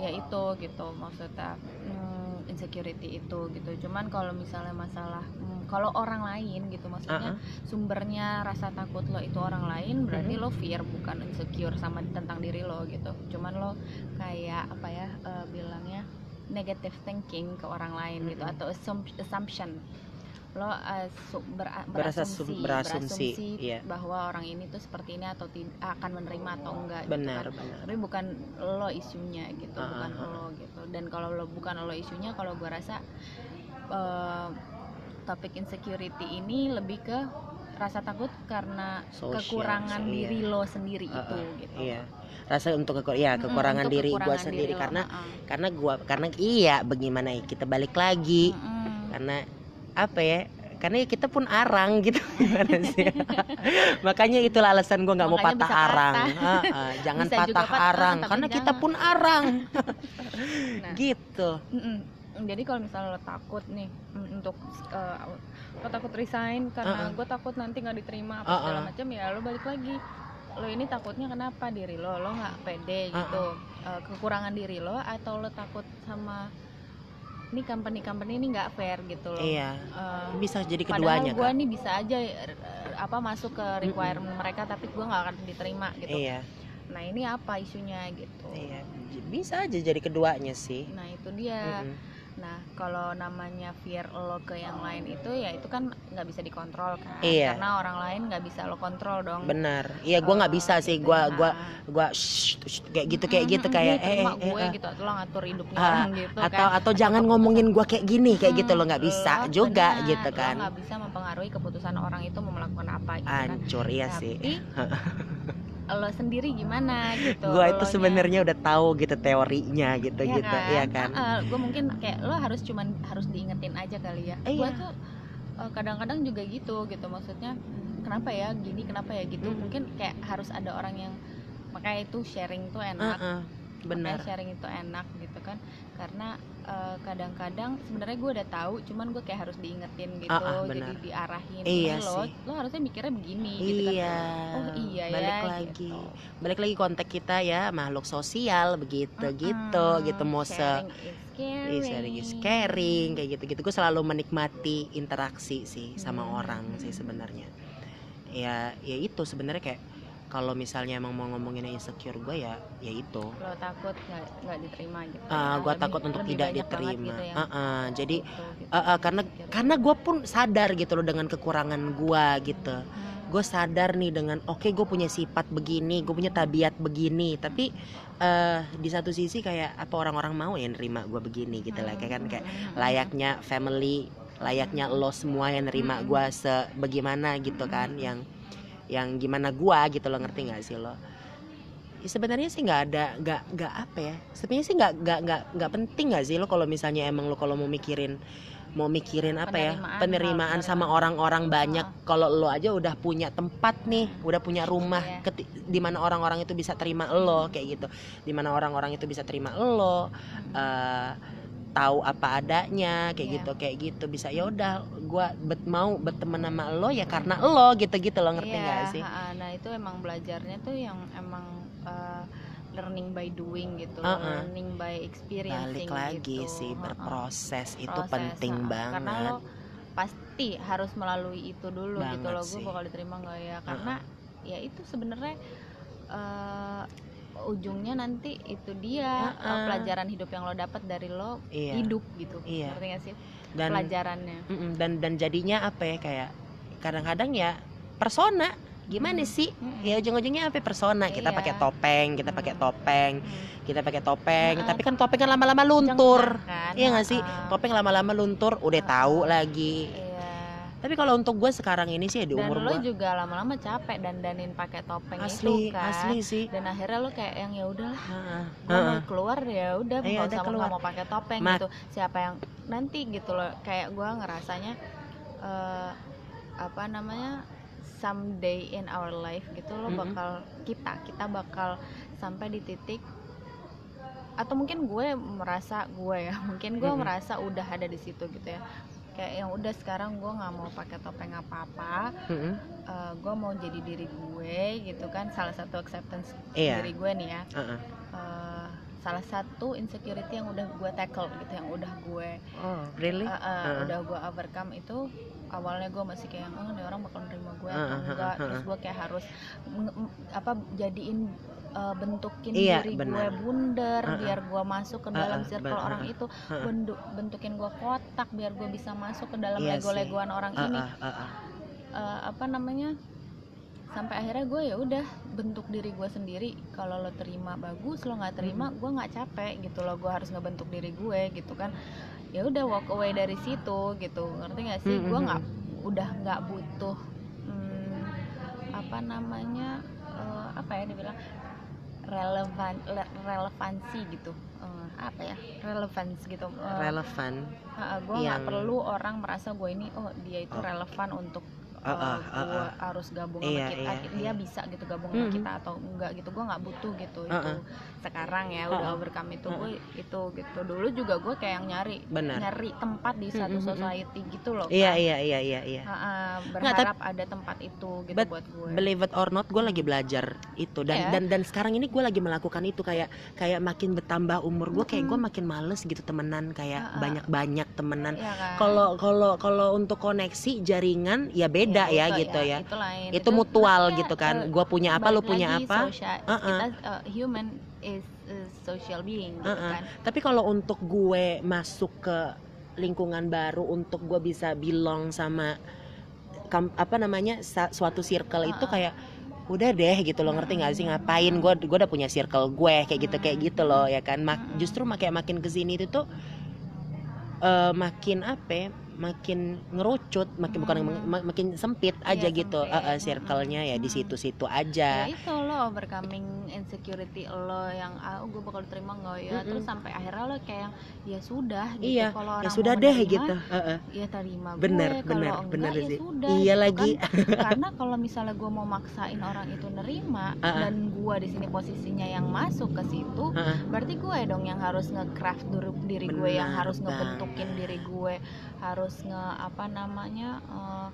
ya itu gitu maksudnya mm, insecurity itu gitu cuman kalau misalnya masalah mm, kalau orang lain gitu maksudnya Uh-uh. sumbernya rasa takut lo itu orang lain berarti Mhm. lo fear bukan insecure sama tentang diri lo gitu cuman lo kayak apa ya eh, bilangnya negative thinking ke orang lain gitu Mhm. atau assump- assumption lo eh, su- ber- Berasa sum- berasumsi, berasumsi, berasumsi iya. bahwa orang ini tuh seperti ini atau akan menerima atau enggak gitu Benar, kan benar. tapi bukan lo isunya gitu Ah, bukan ah, ah. lo gitu dan kalau lo bukan lo isunya kalau gua rasa eh, topik insecurity ini lebih ke rasa takut karena Sosial, kekurangan iya. diri lo sendiri Ah, itu ah, gitu Iya. Rasa untuk kekur ya kekurangan untuk diri gua kekurangan sendiri diri lo, karena ah, ah. karena gua karena iya bagaimana ya kita balik lagi Mm-mm. karena apa ya karena ya kita pun arang gitu gimana sih? Makanya itulah alasan gue nggak mau patah arang. Patah. Jangan Bisa patah patah, arang karena kita pun arang. Nah. gitu. Jadi kalau misalnya lo takut nih mm, untuk eh, lo takut resign karena gue takut nanti nggak diterima apa Uh-uh. segala macam ya lo balik lagi. Lo ini takutnya kenapa diri lo? Lo nggak pede gitu. Eh, kekurangan diri lo atau lo takut sama ini company company ini nggak fair gitu loh. Iya. Eh, bisa jadi padahal keduanya gue kan nih bisa aja eh, apa masuk ke requirement mereka tapi gue nggak akan diterima gitu. Iya. Nah ini apa isunya gitu. Iya bisa aja jadi keduanya sih. Nah itu dia. Mm-mm. Nah, kalau namanya fear lo ke yang lain itu ya itu kan nggak bisa dikontrol kan? Iya. Karena orang lain nggak bisa lo kontrol dong. benar iya gue nggak bisa sih gitu. gue gua gua shh, shh, kayak gitu kayak gitu kayak ini eh, eh, gue eh, gitu atau lo ngatur hidupnya Ah, orang gitu atau kan? atau jangan ngomongin gue kayak gini kayak gitu lo nggak bisa lo juga gitu lo kan nggak bisa mempengaruhi keputusan orang itu mau melakukan apa gitu kan? hancur iya sih lo sendiri gimana gitu? gue itu sebenarnya udah tahu gitu teorinya gitu Iya gitu kan? iya kan gue mungkin kayak lo harus cuman harus diingetin aja kali ya. Iya. Gue tuh eh, kadang-kadang juga gitu gitu maksudnya kenapa ya gini kenapa ya gitu Mm. mungkin kayak harus ada orang yang makanya itu sharing tuh enak Heeh, benar Makanya sharing itu enak gitu kan karena eh, kadang-kadang sebenarnya gue udah tahu cuman gue kayak harus diingetin gitu Ah, ah, jadi diarahin Iya "Ini lo sih. lo harusnya mikirnya begini gitu kan iya oh iya balik ya lagi gitu. balik lagi kontak kita ya makhluk sosial begitu gitu Mm-mm, gitu mau se sharing is Iya, sharing is caring. caring kayak gitu gitu gue selalu menikmati interaksi sih sama Hmm. orang sih sebenarnya ya ya itu sebenarnya kayak kalau misalnya emang mau ngomongin insecure gue ya ya itu lo takut nggak diterima gitu Ah, ya. gue takut untuk lebih tidak diterima gitu yang Ah, ah, jadi gitu, gitu, ah, ah, karena karena gue pun sadar gitu loh dengan kekurangan gue gitu Hmm. gue sadar nih dengan oke gue punya sifat begini gue punya tabiat begini tapi eh di satu sisi kayak apa orang-orang mau ya nerima gue begini gitu lah kayak kan kayak Hmm. layaknya family layaknya lo semua yang nerima gue sebagaimana gitu kan yang yang gimana gue gitu lo ngerti nggak sih lo? Ya, sebenarnya sih nggak ada nggak nggak apa ya. Sebenarnya sih nggak nggak nggak nggak penting nggak sih lo kalau misalnya emang lo kalau mau mikirin mau mikirin apa ya Penerimaan, penerimaan hal- sama orang-orang banyak kalau lo aja udah punya tempat nih udah punya rumah Iya. keti- di mana orang-orang itu bisa terima lo kayak gitu. Di mana orang-orang itu bisa terima lo eh, tahu apa adanya kayak Iya. gitu kayak gitu bisa ya udah gua bet, mau berteman sama lo ya karena lo gitu-gitu lo ngerti Iya, nggak sih nah itu emang belajarnya tuh yang emang uh, learning by doing gitu Uh-uh. learning by experiencing balik lagi gitu. sih berproses itu Proses, penting ha-ha. banget karena lo pasti harus melalui itu dulu gitu Banget loh gue sih. bakal diterima nggak ya karena ya itu sebenarnya uh, ujungnya nanti itu dia uh, Ha-ha. pelajaran hidup yang lo dapat dari lo iya hidup gitu Iya. ngerti gak sih dan pelajarannya Mm-mm, dan dan jadinya apa ya kayak kadang-kadang ya persona gimana Hmm. sih Mm-mm. ya ujung-ujungnya apa persona kita Iya. pakai topeng kita pakai Hmm. topeng Hmm. kita pakai topeng Heeh. tapi kan topeng kan lama-lama luntur kan? iya nggak sih Ha-ha. topeng lama-lama luntur udah tahu lagi Iya. Tapi kalau untuk gue sekarang ini sih ya di dan umur lo gue juga lama-lama capek dandanin pakai topeng asli itu kan. asli sih. Dan akhirnya lo kayak yang ya udahlah gue mau keluar ya udah Iya, nggak usah mau pakai topeng Mak- gitu. Siapa yang nanti gitu loh kayak gue ngerasanya eh, apa namanya someday in our life gitu lo Mm-mm. bakal kita kita bakal sampai di titik atau mungkin gue merasa gue ya mungkin gue Mm-mm. merasa udah ada di situ gitu ya kayak yang udah sekarang gue nggak mau pakai topeng apa apa Mm-mm. gue mau jadi diri gue gitu kan salah satu acceptance Iya. diri gue nih ya Heeh. Eh, salah satu insecurity yang udah gue tackle gitu yang udah gue oh really eh, eh, Heeh. udah gue overcome itu awalnya gue masih kayak oh nih orang bakal nerima gue atau Heeh, enggak terus gue kayak harus m- apa jadiin eh, bentukin Iya, diri gue benar. bundar Heeh. biar gue masuk ke dalam Heeh, circle ben- orang itu heeh. bentuk bentukin gue kotak biar gue bisa masuk ke dalam Iya lego-legoan orang ini Heeh, heeh. eh, apa namanya sampai akhirnya gue ya udah bentuk diri gue sendiri kalau lo terima bagus lo nggak terima gue nggak capek gitu loh gue harus ngebentuk diri gue gitu kan ya udah walk away dari situ gitu ngerti gak sih gue Mm-mm. nggak udah nggak butuh hmm, apa namanya eh, apa ya dibilang relevan le- relevansi gitu. Eh, apa ya? Relevance gitu. Eh, relevan. gue nggak yang- perlu orang merasa gue ini oh dia itu Oh. relevan untuk Ah, ah, uh, ah, gue harus gabung Iya, sama kita iya, dia iya. bisa gitu gabung sama Mhm. kita atau enggak gitu gue nggak butuh gitu Ah, itu ah. sekarang ya Ah, udah ah. overcome itu Ah, gue itu gitu dulu juga gue kayak yang nyari benar nyari tempat di satu Mhm, mhm. society gitu loh iya kan. iya iya iya iya ah, Nggak, tapi- berharap ada tempat itu gitu But buat gue believe it or not gue lagi belajar itu dan Iya. dan dan sekarang ini gue lagi melakukan itu kayak kayak makin bertambah umur gue kayak gue makin males gitu temenan kayak Ah, ah. banyak banyak temenan Iya kan? kalau kalau kalau untuk koneksi jaringan ya beda ya, itu gitu ya, itu lain. Itu mutual maksudnya, gitu kan. eh, gue punya apa lu punya lagi, apa? socia- Ah, ah. kita uh, human is social being gitu Ah, ah. kan. Tapi kalau untuk gue masuk ke lingkungan baru untuk gue bisa belong sama apa namanya suatu circle itu Ah, ah. kayak udah deh gitu loh. Ngerti nggak sih? Ngapain? Gue gue udah punya circle gue kayak gitu kayak gitu loh ya kan? Mak- justru makin makin ke sini itu tuh eh, makin apa ya, makin ngerucut makin bukan Hmm. mak- makin sempit aja Iya, gitu sempit. Eh, eh, circle-nya ya di Hmm. situ-situ ya aja itu lo overcoming insecurity lo yang ah gue bakal terima nggak ya Mm-mm. terus sampai akhirnya lo kayak ya sudah gitu Iya, kalau ya sudah deh nerima, gitu Eh, eh. ya terima bener gue bener kalau bener enggak ya sih sudah iya gitu lagi kan. karena kalau misalnya gue mau maksain orang itu nerima Ah, ah. dan gue di sini posisinya yang masuk ke situ Ah, ah. berarti gue dong yang harus nge-craft diri, diri gue yang harus ngebentukin diri gue harus nge apa namanya eh,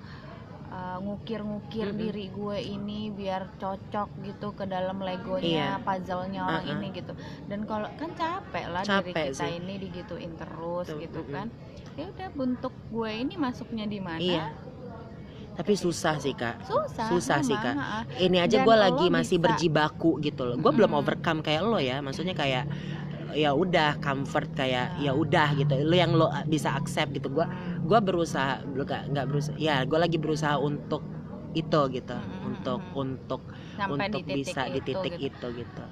eh, ngukir-ngukir Mm-mm. diri gue ini biar cocok gitu ke dalam Iya. legonya puzzle-nya orang Uh-uh. ini gitu dan kalau kan capek lah diri Capek kita sih. ini digituin terus Tuh, gitu kan ya udah bentuk gue ini masuknya di mana Iya. tapi susah sih kak susah Susah sih, Kak. ini aja gue lagi masih bisa- berjibaku gitu loh gue belum Mm-mm. overcome kayak lo ya maksudnya kayak ya udah comfort kayak Ya. ya udah gitu lo yang lo bisa accept gitu gue Hmm. gue berusaha nggak nggak berusaha ya gue lagi berusaha untuk itu gitu Mm-mm, untuk untuk sampai untuk di bisa di titik gitu. itu gitu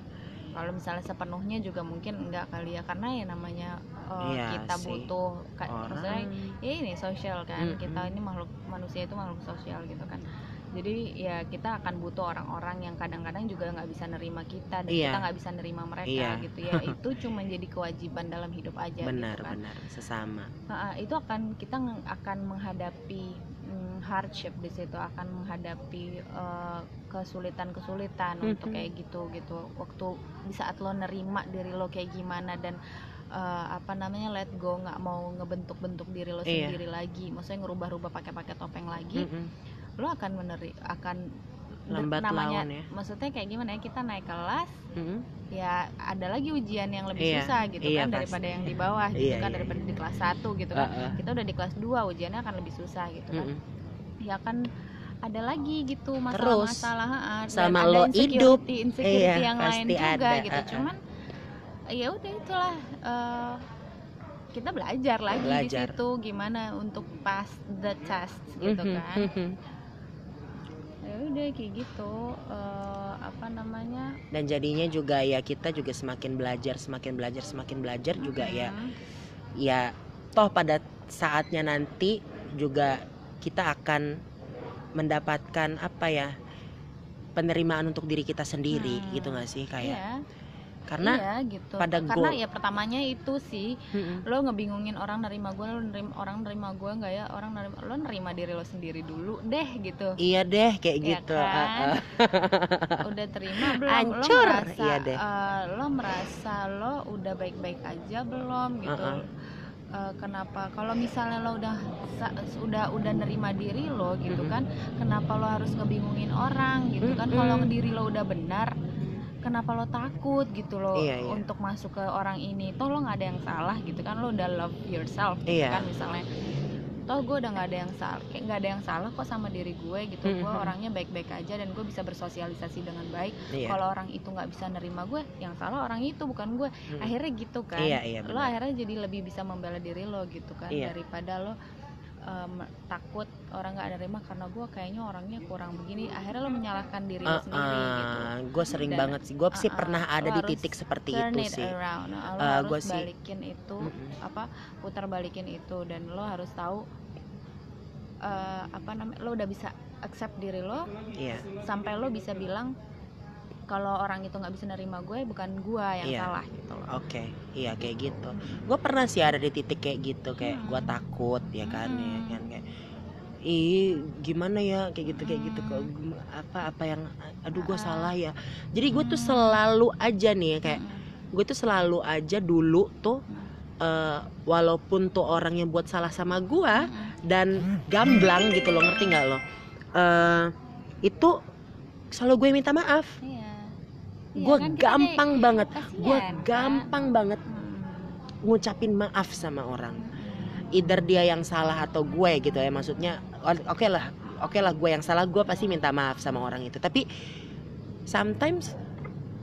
kalau misalnya sepenuhnya juga mungkin enggak kali ya karena ya namanya uh, Iya kita sih. butuh ka- maksudnya orang ya ini sosial kan Mm-mm. kita ini makhluk manusia itu makhluk sosial gitu kan jadi ya kita akan butuh orang-orang yang kadang-kadang juga nggak bisa nerima kita dan Iya. kita nggak bisa nerima mereka Iya. gitu ya itu cuma jadi kewajiban dalam hidup aja benar gitu kan benar sesama Ha-ha, itu akan kita akan menghadapi mm, hardship di situ akan menghadapi eh, kesulitan-kesulitan untuk Mhm. kayak gitu gitu waktu di saat lo nerima diri lo kayak gimana dan eh, apa namanya let go nggak mau ngebentuk-bentuk diri lo Iya. sendiri lagi maksudnya ngerubah-rubah pakai-pakai topeng lagi Mm-mm. Lo akan meneri akan Lambat namanya laun ya. maksudnya kayak gimana ya kita naik kelas Mm-mm. ya ada lagi ujian yang lebih Iya, susah gitu iya, kan pasti. daripada yang di bawah gitu Iya, kan iya, daripada di kelas 1 gitu kan Uh-uh. kita udah di kelas 2 ujiannya akan lebih susah gitu kan Mm-mm. ya kan ada lagi gitu Terus, masalah-masalah. Dan sama ada lo insecurity- hidup. insecurity Iya, yang lain pasti juga ada, gitu uh-uh. cuman ya udah itulah eh, kita belajar lagi di Belajar. situ gimana untuk pass the test gitu Mhm, kan mhm. ya udah kayak gitu. Eh, apa namanya? Dan jadinya juga ya kita juga semakin belajar semakin belajar semakin belajar juga ya. Hmm, ya toh pada saatnya nanti juga kita akan mendapatkan apa ya penerimaan untuk diri kita sendiri Hmm. gitu gak sih kayak iya karena iya gitu. pada karena ya pertamanya itu sih Mm-mm. lo ngebingungin orang nerima gue lo nerima orang nerima gue nggak ya? Orang nerima lo nerima diri lo sendiri dulu deh gitu. Iya deh kayak Ya gitu kan? udah terima belum? Hancur, lo merasa iya deh. eh, lo merasa lo udah baik-baik aja belum gitu? Uh-uh. Kenapa? Kalau misalnya lo udah udah udah nerima diri lo gitu kan kenapa lo harus ngebingungin orang gitu kan? Kalau diri lo udah benar kenapa lo takut gitu lo Iya, iya. untuk masuk ke orang ini toh lo nggak ada yang salah gitu kan lo udah love yourself gitu Iya. kan misalnya toh gue udah nggak ada yang salah kayak nggak ada yang salah kok sama diri gue gitu gue Mhm. orangnya baik-baik aja dan gue bisa bersosialisasi dengan baik iya kalau orang itu nggak bisa nerima gue yang salah orang itu bukan gue Mm. akhirnya gitu kan iya iya lo akhirnya jadi lebih bisa membela diri lo gitu kan Iya. daripada lo em, takut orang nggak nerima karena gue kayaknya orangnya kurang begini. Akhirnya lo menyalahkan diri lo sendiri gitu. gue sering Dan- banget sih. Gue sih uh-uh, pernah ada di titik seperti turn itu it sih. around. Nah, lo Uh, harus gua sih- balikin itu Mm-mm. apa putar balikin itu. Dan lo harus tahu eh, apa namanya lo udah bisa accept diri lo iya. sampai lo bisa bilang kalau orang itu nggak bisa nerima gue bukan gue yang Iya. salah gitu loh oke iya kayak gitu gue pernah sih ada di titik kayak gitu kayak gue Hmm. takut ya kan ya Hmm. kan kayak ih gimana ya kayak gitu kayak gitu kok Hmm. Apa apa yang aduh gue Ah. salah ya jadi gue tuh Hmm. selalu aja nih ya, kayak Mm-mm. gue tuh selalu aja dulu tuh eh, walaupun tuh orang yang buat salah sama gue dan gamblang gitu loh ngerti nggak lo Eh, itu selalu gue minta maaf Iya. Iya gue kan, kita gampang banget kayak gue kasihan, kan? gampang banget ngucapin maaf sama orang Mm-mm. either dia yang salah atau gue gitu ya maksudnya oke lah oke lah gue yang salah gue pasti minta maaf sama orang itu tapi sometimes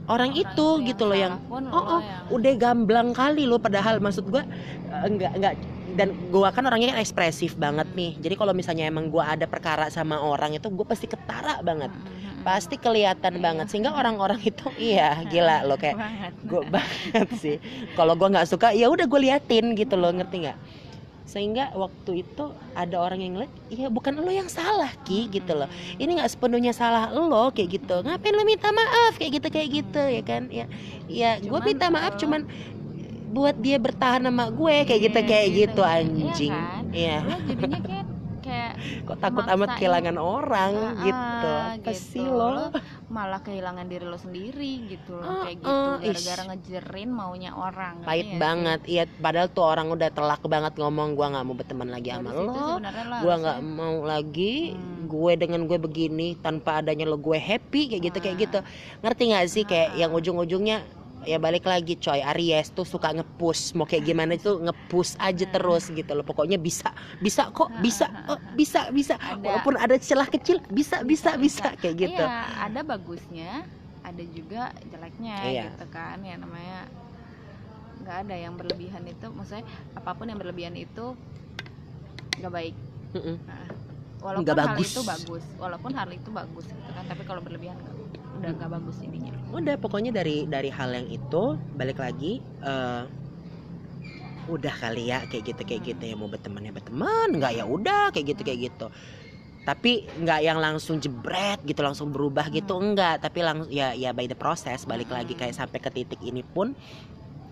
orang, itu yang gitu loh yang oh, lo oh, yang- udah gamblang kali loh padahal maksud gue eh, enggak enggak dan gue kan orangnya kan ekspresif banget nih. Jadi kalau misalnya emang gue ada perkara sama orang itu gue pasti ketara banget. Mm-mm. pasti kelihatan Iya. banget. Sehingga orang-orang itu iya gila lo kayak gue banget sih. Kalau gue nggak suka ya udah gue liatin gitu loh ngerti nggak? Sehingga waktu itu ada orang yang ngeliat iya bukan lo yang salah ki gitu loh. Ini nggak sepenuhnya salah lo kayak gitu. Ngapain lo minta maaf? kayak gitu kayak gitu ya kan? Ya ya gue minta maaf eh, cuman buat dia bertahan sama gue kayak gitu Iya, kayak gitu, gitu iya anjing. kan? iya. Lo jadinya kayak kayak kok takut maksain. amat kehilangan orang Ah, gitu. apa gitu. sih lo Lo malah kehilangan diri lo sendiri gitu Ah, kayak gitu ah, gara-gara ngejerin maunya orang. Pahit sih? banget. iya padahal tuh orang udah telak banget ngomong gua nggak mau berteman lagi Dari sama lo. gue nggak mau lagi Hmm. gue dengan gue begini tanpa adanya lo gue happy kayak gitu kayak Ah. gitu ngerti nggak sih? Kayak yang ujung-ujungnya ya balik lagi coy Aries tuh suka ngepush mau kayak gimana tuh ngepush aja Ah. terus gitu loh pokoknya bisa bisa kok bisa oh, bisa bisa Ada. walaupun ada celah kecil bisa bisa bisa, kayak gitu Iya, ada bagusnya, ada juga jeleknya Iya. gitu kan. Ya namanya nggak ada yang berlebihan itu, maksudnya apa pun yang berlebihan itu nggak baik. Mm-mm. Nah, walaupun Nggak hal bagus. itu bagus, walaupun hal itu bagus gitu kan. Tapi kalau berlebihan nggak- udah nggak bagus intinya. udah pokoknya dari dari hal yang itu balik lagi eh, udah kali ya kayak gitu kayak gitu ya mau berteman ya berteman nggak ya udah kayak gitu kayak gitu. Tapi nggak yang langsung jebret gitu langsung berubah gitu enggak tapi langsung ya ya by the process balik lagi kayak sampai ke titik ini pun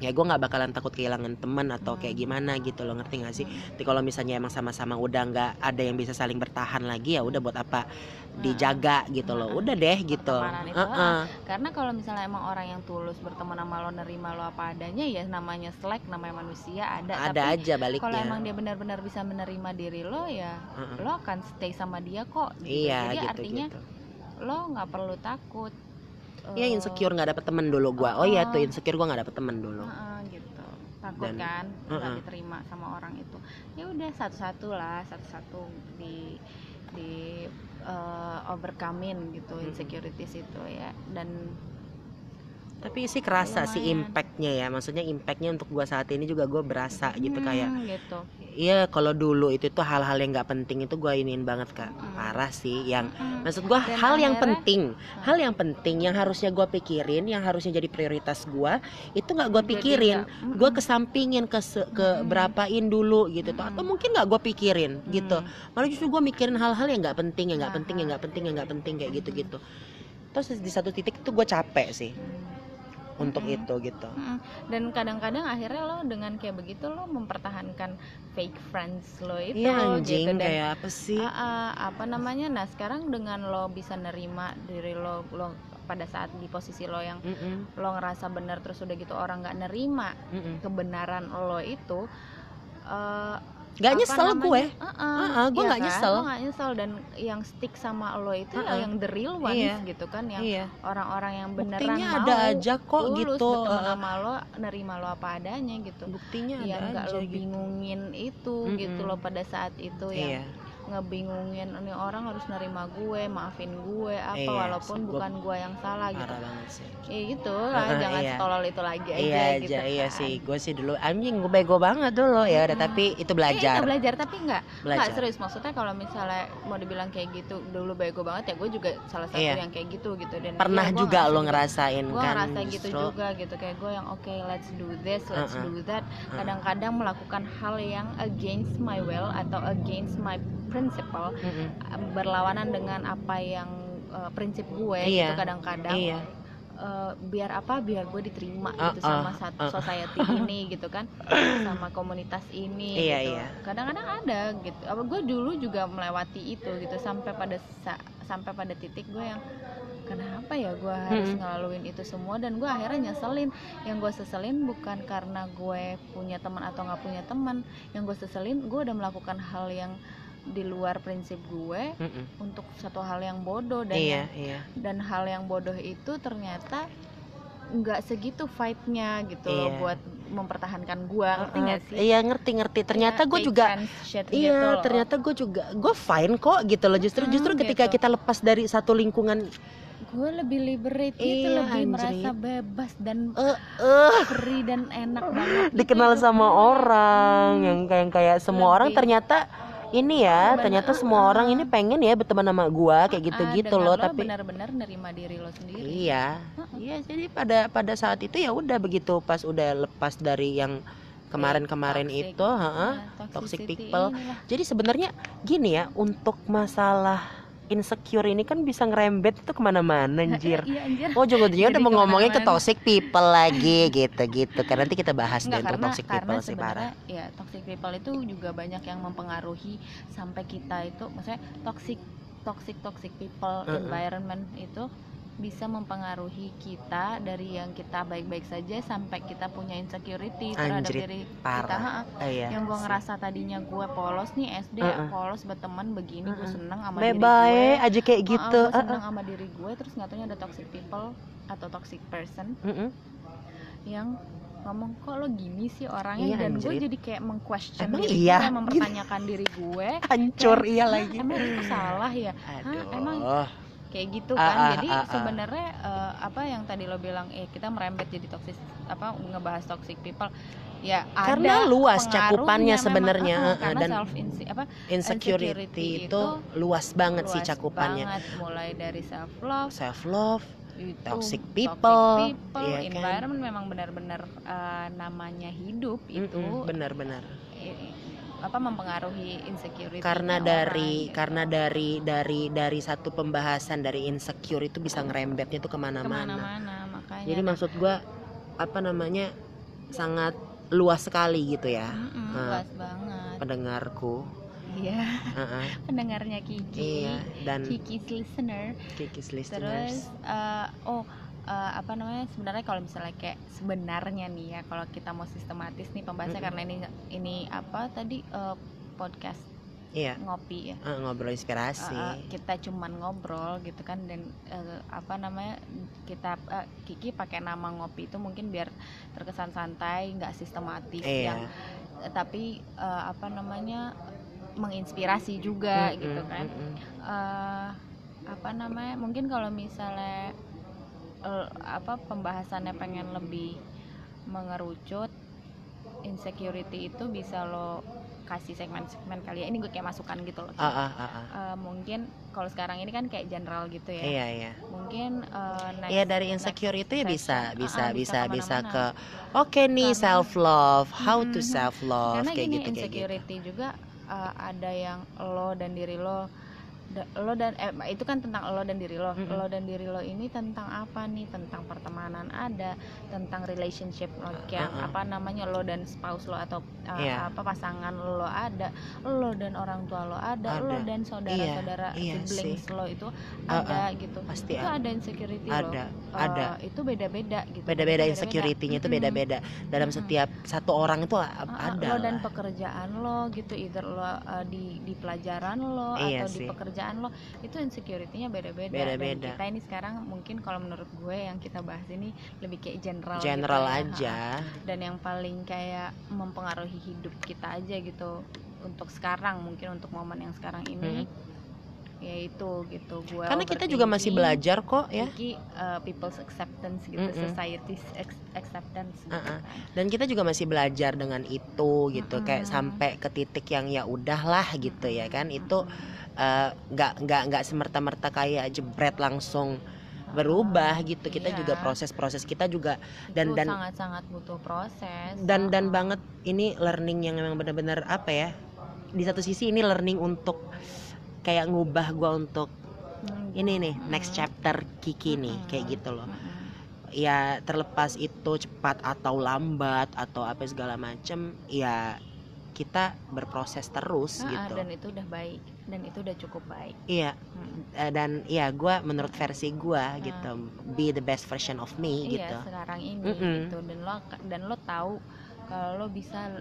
ya gue nggak bakalan takut kehilangan teman atau kayak gimana gitu loh ngerti gak sih tapi kalau misalnya emang sama-sama udah nggak ada yang bisa saling bertahan lagi ya udah buat apa dijaga gitu loh udah deh gitu itu, Heeh. Karena kalau misalnya emang orang yang tulus berteman sama lo, nerima lo apa adanya ya namanya slack, namanya manusia ada. ada Tapi aja kalau baliknya emang dia benar-benar bisa menerima diri lo ya Heeh. lo akan stay sama dia kok gitu. iya jadi gitu artinya gitu lo nggak perlu takut ya Eh, insecure nggak dapet temen dulu gua oh iya tuh Oh. insecure gua nggak dapet temen dulu heeh, gitu takut Dan- kan nggak heeh. diterima sama orang itu ya udah satu-satu lah satu-satu di di eh, overcomein gitu Mm-mm. insecurities itu ya dan tapi sih kerasa sih Lumayan. impactnya ya. Maksudnya impactnya untuk gua saat ini juga gua berasa gitu kayak hmm, gitu. iya kalau dulu itu tuh hal-hal yang nggak penting itu gua iniin banget kak. Mm. parah sih yang Mm-mm. maksud gua Dan hal yang penting hal yang penting yang harusnya gua pikirin yang harusnya jadi prioritas gua itu nggak gua Jadi pikirin. mm-mm. gue kesampingin ke se- ke Mm-mm. berapain dulu gitu tuh. Atau mungkin nggak gue pikirin gitu. Hmm. malah justru gue mikirin hal-hal yang nggak penting yang nggak penting yang nggak penting yang nggak penting kayak gitu gitu terus di satu titik tuh gue capek sih Hmm. untuk itu gitu Mm-mm. dan kadang-kadang akhirnya lo dengan kayak begitu lo mempertahankan fake friends lo itu iya anjing gitu dan kayak apa sih Ah, ah, apa namanya nah sekarang dengan lo bisa nerima diri lo lo pada saat di posisi lo yang Mm-mm, lo ngerasa benar terus udah gitu orang nggak nerima mm-mm. kebenaran lo itu eh, Gak apa nyesel namanya, gue uh-uh, Uh-uh, gue iya nggak kan? nyesel. Lo nggak nyesel dan yang stick sama lo itu ya Uh-uh. yang the real ones Iya. gitu kan yang iya orang-orang yang beneran buktinya mau ada aja kok tulus gitu uh, sama lo nerima lo apa adanya gitu buktinya yang ada nggak aja lo gitu bingungin itu gitu Mm-mm. loh pada saat itu yang iya ngebingungin ini orang harus nerima gue maafin gue apa Iya, walaupun gua- bukan gue yang salah gitu sih ya gitu lah Heeh, jangan iya. setolol itu lagi aja iya gitu aja iya kan. sih gue sih dulu anjing gue bego banget dulu ya udah Mm-mm. tapi itu belajar itu belajar tapi enggak belajar Enggak serius maksudnya kalau misalnya mau dibilang kayak gitu dulu bego banget ya gue juga salah satu Iya. yang kayak gitu gitu dan pernah iya, juga lo juga. ngerasain gue kan ngerasa gitu justru. juga gitu kayak gue yang oke let's do this let's Uh-uh. do that kadang-kadang melakukan hal yang against my will atau against my principle Mm-mm. berlawanan dengan apa yang uh, prinsip gue Iya. gitu kadang-kadang iya uh, biar apa biar gue diterima gitu Uh-uh, sama satu uh-uh. society ini gitu kan sama komunitas ini Iya, gitu iya. kadang-kadang ada gitu apa gue dulu juga melewati itu gitu sampai pada sa- sampai pada titik gue yang kenapa ya gue harus Mm-mm. ngelaluin itu semua dan gue akhirnya nyeselin yang gue seselin bukan karena gue punya teman atau nggak punya teman yang gue seselin gue udah melakukan hal yang di luar prinsip gue Mm-mm. untuk satu hal yang bodoh dan iya yang iya dan hal yang bodoh itu ternyata nggak segitu fightnya gitu loh Iya. buat mempertahankan gua ngerti nggak sih iya ngerti ngerti ternyata Ya, gue juga gitu Iya, loh. ternyata gue juga gue fine kok gitu loh. Justru Mm, justru ketika gitu. kita lepas dari satu lingkungan, gue lebih liberate gitu Iya, lebih anjrit. merasa bebas dan eh eh free dan enak banget gitu dikenal hidup sama gue. orang yang kayak kayak semua orang Lebih. ternyata ini ya, Bener, ternyata semua orang ini pengen ya berteman sama gua kayak Ah, gitu-gitu dengan loh, lo tapi benar-benar nerima diri lo sendiri iya. Iya, jadi pada pada saat itu ya udah begitu pas udah lepas dari yang kemarin-kemarin toxic. itu heeh. Nah, toxic toxicity people. inilah. jadi sebenarnya gini ya untuk masalah insecure ini kan bisa ngerembet itu ke mana-mana anjir Iya anjir. Oh juga-juga Jadi udah mau ngomongin ke toxic people lagi gitu-gitu Kan nanti kita bahas deh Enggak untuk karena toxic karena people sih parah ya toxic people itu juga banyak yang mempengaruhi sampai kita itu maksudnya toxic toxic toxic people Mm-mm. environment itu bisa mempengaruhi kita dari yang kita baik-baik saja sampai kita punya insecurity terhadap Anjrit, diri kita Parah Ha-ha. Eh, iya yang gua sih. ngerasa tadinya gue polos nih SD Mm-mm. polos berteman begini gue Mm-mm. seneng sama diri gue aja kayak gitu gua Eh, seneng sama diri gue terus nggak taunya ada toxic people atau toxic person eh. Mm-mm. yang ngomong kok lo gini sih orangnya Iya, dan gue jadi kayak meng-question Emang diri iya? gue mempertanyakan diri gue Hancur Kayak, iya "Hah, lagi emang itu salah ya Aduh emang kayak gitu Ah, kan ah, jadi ah, ah. sebenarnya eh, apa yang tadi lo bilang eh kita merembet jadi toxic apa ngebahas toxic people ya Karena ada luas cakupannya sebenarnya, eh, karena dan self insi- apa Insecurity insecurity itu itu luas banget sih luas cakupannya banget mulai dari self love Self love itu Toxic people, people, iya kan? environment memang benar-benar eh, namanya hidup itu Benar-benar apa mempengaruhi insecurity karena dari gitu. karena dari dari dari satu pembahasan dari insecure itu bisa ngerembetnya tuh ke mana-mana. Ke mana-mana makanya jadi maksud gua apa namanya sangat luas sekali gitu ya Mm-mm, eh, luas banget. pendengarku. Iya. Heeh, pendengarnya Kiki. Iya dan Kiki's listener. Kikis terus listeners. eh, oh eh, apa namanya sebenarnya kalau misalnya kayak sebenarnya nih ya kalau kita mau sistematis nih pembahasannya Mm-mm. karena ini ini apa tadi eh, podcast iya. ngopi ya. Eh, ngobrol inspirasi. Uh, uh, kita cuman ngobrol gitu kan dan uh, apa namanya kita uh, Kiki pakai nama ngopi itu mungkin biar terkesan santai nggak sistematis iya. yang eh, tapi uh, apa namanya menginspirasi juga Mm-mm, gitu kan. mm-mm. Eh, apa namanya mungkin kalau misalnya eh, apa pembahasannya pengen lebih mengerucut insecurity itu bisa lo kasih segmen-segmen kali ya. Ini gue kayak masukan gitu loh. Ah ah ah ah. Eh, mungkin kalau sekarang ini kan kayak general gitu ya. Iya iya. Mungkin next, Iya dari next insecure itu ya bisa bisa Ah, ah, bisa bisa ke oke nih Karena- self love how to Mhm. self love karena kayak gini gitu kayak gitu. insecurity juga eh, ada yang lo dan diri lo lo dan eh, itu kan tentang lo dan diri lo Mm-mm. lo dan diri lo ini tentang apa nih tentang pertemanan ada tentang relationship lo kayak Uh-uh. apa namanya lo dan spouse lo atau eh, Iya. apa pasangan lo ada lo dan orang tua lo ada, lo Ada. dan saudara-saudara Iya, iya siblings sih. lo itu ada gitu pasti itu ada ada insecurity ada lo ada Eh, itu beda-beda gitu beda-beda Itu insecurity-nya itu Mm-mm. beda-beda dalam Mm-mm. setiap satu orang itu Ah, ada lo dan lah. pekerjaan lo gitu either lo uh, di di pelajaran lo Iya atau di sih. Pekerjaan lo itu insecurity-nya beda-beda Beda-beda. kita ini sekarang mungkin kalau menurut gue yang kita bahas ini lebih kayak general gitu general ya. aja dan yang paling kayak mempengaruhi hidup kita aja gitu untuk sekarang mungkin untuk momen yang sekarang ini yaitu gitu gue Hmm. karena kita juga masih belajar kok ya Vicky, uh, people's acceptance gitu Mm-mm. society's ex- acceptance gitu Uh-uh. kan. dan kita juga masih belajar dengan itu gitu kayak Mm-mm. sampai ke titik yang ya udahlah gitu ya kan itu eh, nggak nggak nggak semerta-merta kayak jebret langsung berubah gitu kita Iya. juga proses-proses kita juga dan- Itu dan- sangat-sangat butuh proses dan dan banget ini learning yang memang benar-benar apa ya di satu sisi ini learning untuk kayak ngubah gua untuk Hmm, ini nih next Mm. chapter Kiki nih Mm-mm. kayak gitu loh Mm-mm. ya terlepas itu cepat atau lambat atau apa segala macem ya kita berproses terus Ah, gitu dan itu udah baik dan itu udah cukup baik iya Mm. eh, dan ya gua menurut versi gua gitu be the best version of me iya gitu sekarang ini Mm-mm. gitu dan lo dan lo tahu kalau lo bisa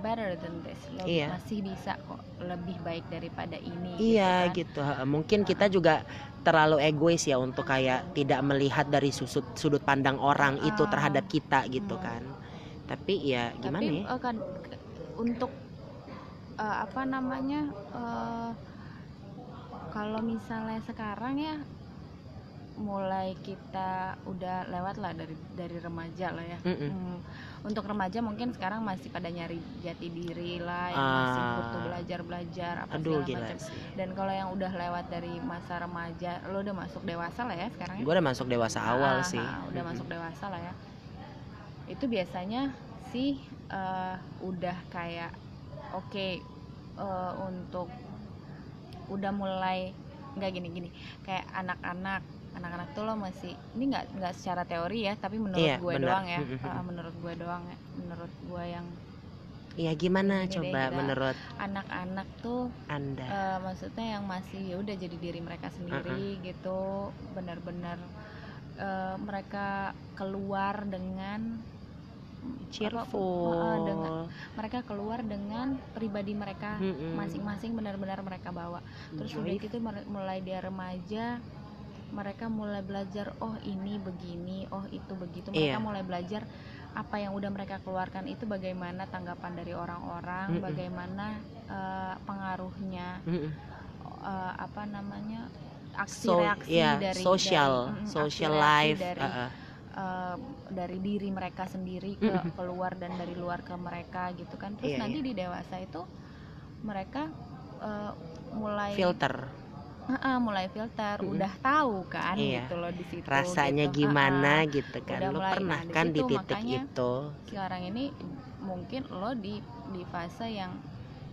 better than this lo Iya. masih bisa kok lebih baik daripada ini Iya gitu kan. gitu. Mungkin kita juga terlalu egois ya untuk kayak tidak melihat dari sudut sudut pandang orang itu Ah. terhadap kita gitu Hmm. kan. Tapi ya gimana tapi ya? eh, kan untuk eh, apa namanya eh, kalau misalnya sekarang ya mulai kita udah lewat lah dari dari remaja lah ya Mm-mm. Hmm, untuk remaja mungkin sekarang masih pada nyari jati diri lah yang masih Ah. butuh belajar belajar apa Aduh segala macam dan kalau yang udah lewat dari masa remaja lo udah masuk dewasa lah ya sekarang ya Gue udah masuk dewasa awal Ah, sih. ah, udah Mm-mm. masuk dewasa lah ya itu biasanya sih eh, udah kayak oke eh, untuk udah mulai nggak gini gini kayak anak-anak anak-anak tuh lo masih ini nggak nggak secara teori ya tapi menurut Iya, gue benar. doang ya mm. menurut gue doang ya menurut gue yang Iya gimana Gini deh, coba kita- menurut anak-anak tuh anda? eh, maksudnya yang masih ya udah jadi diri mereka sendiri gitu benar-benar eh, mereka keluar dengan Cheerful. dengan- mereka keluar dengan pribadi mereka Mm-mm. masing-masing benar-benar mereka bawa terus udah Joy- gitu mulai dia remaja mereka mulai belajar oh ini begini oh itu begitu mereka Iya. mulai belajar apa yang udah mereka keluarkan itu bagaimana tanggapan dari orang-orang Mm-mm. bagaimana eh, pengaruhnya Mm-mm. eh, apa namanya aksi So, reaksi ya, dari social, dari, mm, social life. dari uh-uh. Eh, dari diri mereka sendiri ke keluar dan dari luar ke mereka gitu kan terus Iya, nanti di dewasa itu mereka eh, mulai Filter. Heeh, mulai filter Mm-mm. udah tahu kan Iya. gitu loh di situ Rasanya gitu. gimana Heeh. gitu kan? Udah Lo mulai, pernah nah, kan di situ titik makanya itu? sekarang ini mungkin lo di di fase yang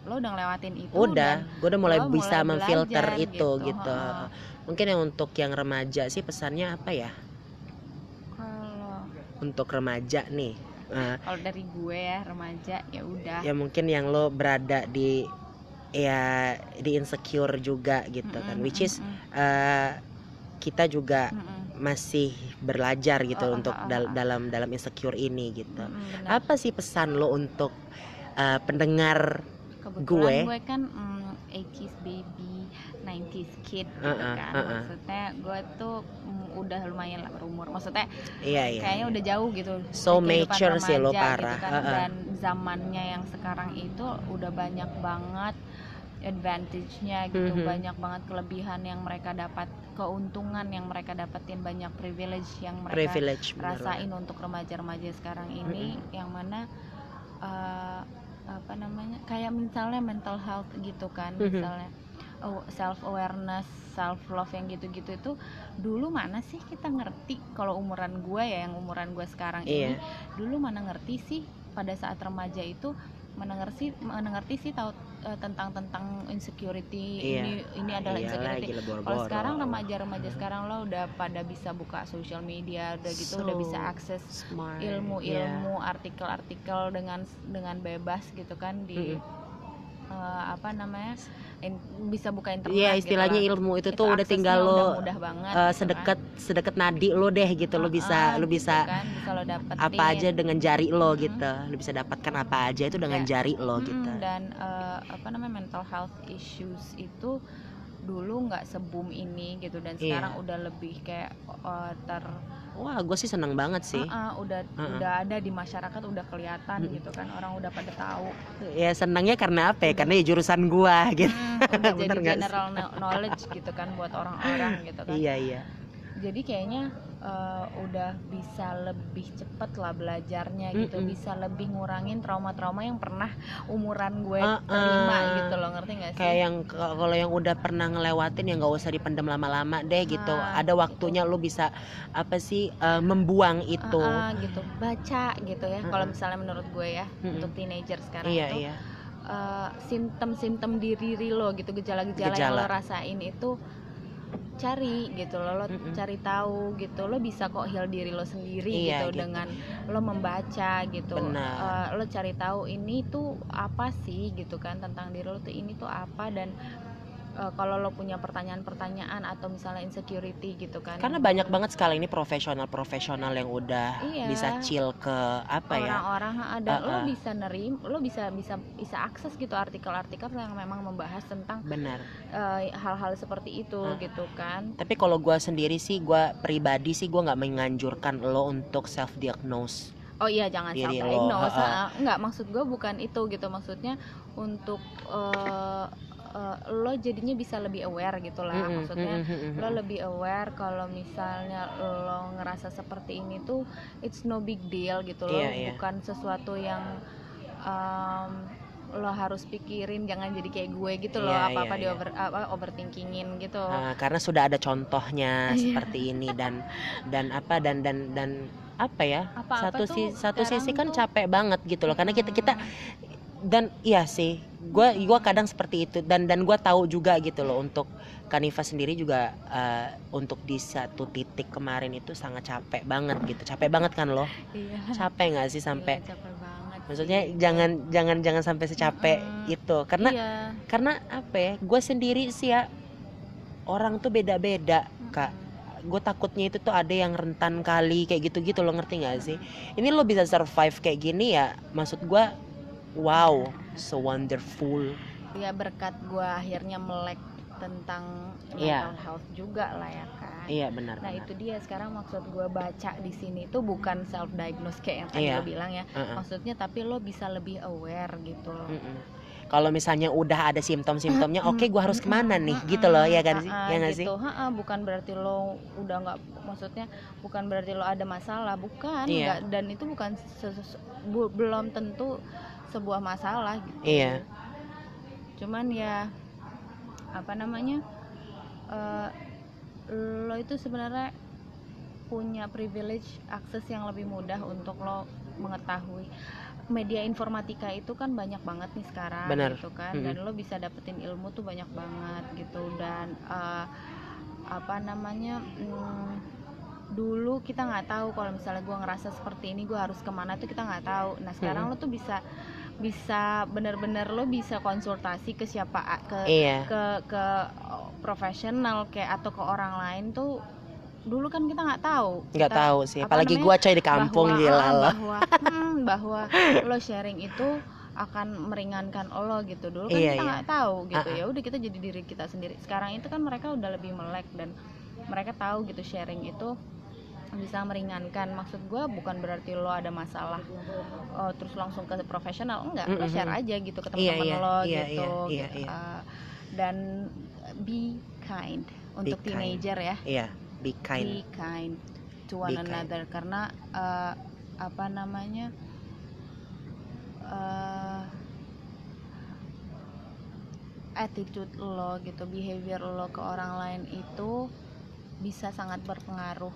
lo udah ngelewatin itu Udah, gue udah mulai bisa mulai memfilter belajar itu gitu, gitu. heeh. Mungkin yang untuk yang remaja sih pesannya apa ya? Untuk remaja nih, eh, kalau dari gue ya remaja ya udah ya mungkin yang lo berada di ya di insecure juga gitu kan, Mm-mm, which is mm-mm, eh, kita juga mm-mm, masih belajar gitu Oh, untuk oh, oh, dal- oh. dalam dalam insecure ini gitu. mm-mm, benar. Apa sih pesan lo untuk eh, pendengar kebetulan gue? gue, kan mm, 80s baby 90s kid gitu Uh-uh, kan uh-uh. maksudnya gue tuh mm, udah lumayan lah berumur maksudnya Iya iya. kayaknya iya. udah jauh gitu So mature sih lo, parah. gitu kan. Uh-uh. dan zamannya yang sekarang itu udah banyak banget advantage-nya gitu Mhm. banyak banget kelebihan yang mereka dapat keuntungan yang mereka dapetin banyak privilege yang mereka privilege bener rasain untuk remaja-remaja sekarang ini yang mana eh, apa namanya kayak misalnya mental health gitu kan Mhm. misalnya self awareness self love yang gitu-gitu itu dulu mana sih kita ngerti kalau umuran gue ya yang umuran gue sekarang ini? Iya. dulu mana ngerti sih pada saat remaja itu mana ngerti mana ngerti sih tahu eh, tentang tentang insecurity? Iya. ini ini adalah Iyalah, insecurity. kalau sekarang remaja-remaja sekarang lo udah pada bisa buka social media udah gitu udah bisa So akses smart, ilmu-ilmu artikel-artikel dengan dengan bebas gitu kan di eh, apa namanya in- bisa buka internet Iya gitu istilahnya lah. ilmu itu, Itu tuh udah tinggal udah lo mudah banget eh, gitu kan. sedekat sedekat nadi lo deh gitu lo bisa Heeh, lo gitu bisa kan, bisa lo dapetin apa aja dengan jari lo Mm-mm. gitu lo bisa dapatkan apa aja itu dengan Ya. jari lo Mm-mm, gitu dan eh, apa namanya mental health issues itu dulu nggak seboom ini gitu dan Iya. sekarang udah lebih kayak eh, ter wah gue sih seneng banget sih. Ah, ah, udah Heeh. udah ada di masyarakat udah kelihatan Mm. gitu kan orang udah pada tahu. Ya senangnya karena apa ya? Karena ya jurusan gua gitu. Mm, udah jadi general kno- knowledge gitu kan buat orang-orang gitu kan. Iya iya. Jadi kayaknya eh, udah bisa lebih cepet lah belajarnya gitu. Mm-mm. bisa lebih ngurangin trauma-trauma yang pernah umuran gue Ah, terima ah. gitu loh. Ngerti gak sih? kayak yang kalau yang udah pernah ngelewatin ya nggak usah dipendam lama-lama deh gitu. Nah, ada waktunya lo bisa apa sih eh, membuang itu. Ah, ah, gitu. Baca gitu ya kalau Mm-mm. misalnya menurut gue ya Mm-mm. untuk teenager sekarang iya itu iya. eh, simptom-simptom di diri lo gitu gejala-gejala yang lo rasain itu cari gitu lo, lo Mm-mm. cari tahu gitu lo bisa kok heal diri lo sendiri Iya, gitu, gitu. dengan lo membaca gitu Benar. Eh, lo cari tahu ini tuh apa sih gitu kan tentang diri lo tuh ini tuh apa dan eh, kalau lo punya pertanyaan-pertanyaan atau misalnya insecurity gitu kan karena banyak banget sekali ini profesional-profesional yang udah Iya. bisa chill ke apa ya orang-orang ha, dan lo Uh-uh. bisa nerim lo bisa bisa bisa akses gitu artikel-artikel yang memang membahas tentang benar eh, hal-hal seperti itu Uh. gitu kan tapi kalau gua sendiri sih gua pribadi sih gua nggak menganjurkan lo untuk self diagnose oh iya jangan Diri sampai lo, diagnose ha-ha. ah. nggak maksud gue bukan itu gitu maksudnya untuk eh, eh, lo jadinya bisa lebih aware gitu lah maksudnya lo lebih aware kalau misalnya lo ngerasa seperti ini tuh it's no big deal gitu loh Iya, iya. bukan sesuatu yang em, lo harus pikirin jangan jadi kayak gue gitu loh Iya, apa apa iya, di iya. over apa overthinkingin gitu Nah, karena sudah ada contohnya Iya. seperti ini dan dan apa dan dan dan apa ya Apa-apa satu tuh si satu sisi kan tuh- capek banget gitu loh karena kita kita Hmm. Dan iya sih gue gua kadang seperti itu dan dan gue tahu juga gitu loh untuk Kanifa sendiri juga eh, untuk di satu titik kemarin itu sangat capek banget gitu capek banget kan loh iya capek nggak sih sampai Gila, capek banget maksudnya sih. jangan jangan jangan sampai secapek Mm-mm. itu karena iya. karena apa ya gue sendiri sih ya orang tuh beda-beda kak Mm-mm. gue takutnya itu tuh ada yang rentan kali kayak gitu-gitu lo ngerti nggak sih ini lo bisa survive kayak gini ya maksud gue wow so wonderful ya berkat gua akhirnya melek tentang Iya. mental health juga lah ya kan iya benar nah benar. itu dia sekarang maksud gua baca di sini tuh bukan self diagnose kayak yang tadi Iya. lo bilang ya Heeh. maksudnya tapi lo bisa lebih aware gitu loh Mm-mm. kalau misalnya udah ada simptom-simptomnya oke gue harus ke mana nih gitu loh ya kan sih ha-ha, ya nggak sih gitu. Ha-ha, bukan berarti lo udah nggak maksudnya bukan berarti lo ada masalah bukan Iya. nggak dan itu bukan bu- belum tentu sebuah masalah gitu Iya. cuman ya apa namanya eh, lo itu sebenarnya punya privilege akses yang lebih mudah untuk lo mengetahui media informatika itu kan banyak banget nih sekarang Benar. gitu kan Mhm. dan lo bisa dapetin ilmu tuh banyak banget gitu dan eh, apa namanya mm, dulu kita nggak tahu kalau misalnya gue ngerasa seperti ini gue harus ke mana tuh kita nggak tahu nah sekarang Mhm. lo tuh bisa bisa bener-bener lo bisa konsultasi ke siapa ke iya. ke ke profesional kayak atau ke orang lain tuh dulu kan kita nggak tahu. Nggak tahu sih apa apalagi namanya, gue coy di kampung bahwa, gila ah, loh bahwa hmm, bahwa lo sharing itu akan meringankan lo gitu. Dulu kan Iya, kita iya. nggak tahu gitu. Ah, ah. ya udah kita jadi diri kita sendiri. Sekarang itu kan mereka udah lebih melek dan mereka tahu gitu sharing itu bisa meringankan maksud gue bukan berarti lo ada masalah oh, terus langsung ke profesional enggak lo Mm-mm. share aja gitu ke Iya, teman-teman iya, lo iya, gitu iya, gitu. iya. Uh, dan be kind untuk kind. teenager ya iya be kind be kind to one Be kind. another karena uh, apa namanya uh, attitude lo gitu behavior lo ke orang lain itu bisa sangat berpengaruh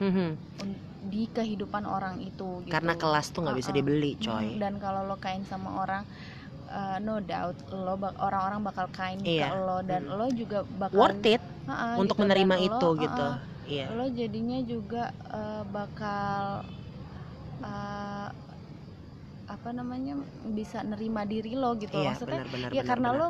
Mhm. un- di kehidupan orang itu gitu. karena kelas tuh nggak bisa Uh-uh. dibeli Mm, coy dan kalau lo kain sama orang uh, no doubt lo bak- orang-orang bakal kain Iya. ke lo dan Mm. lo juga bakal worth it Ha-ha, untuk gitu. menerima Dan lo, itu gitu ha-ha, iya lo jadinya juga uh, bakal uh, apa namanya bisa nerima diri lo gitu iya maksudnya benar-benar ya karena lo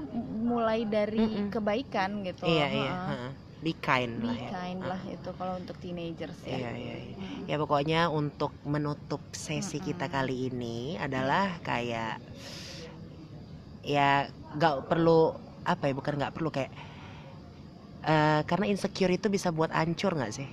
mulai dari Mm-mm. kebaikan gitu iya ha-ha. iya ha-ha. Be kind be lah ya kind lah itu kalau untuk teenagers ya iya iya iya. Mm. ya pokoknya untuk menutup sesi kita Mm-mm. kali ini adalah kayak ya nggak perlu apa ya bukan nggak perlu kayak eh, karena insecure itu bisa buat hancur nggak sih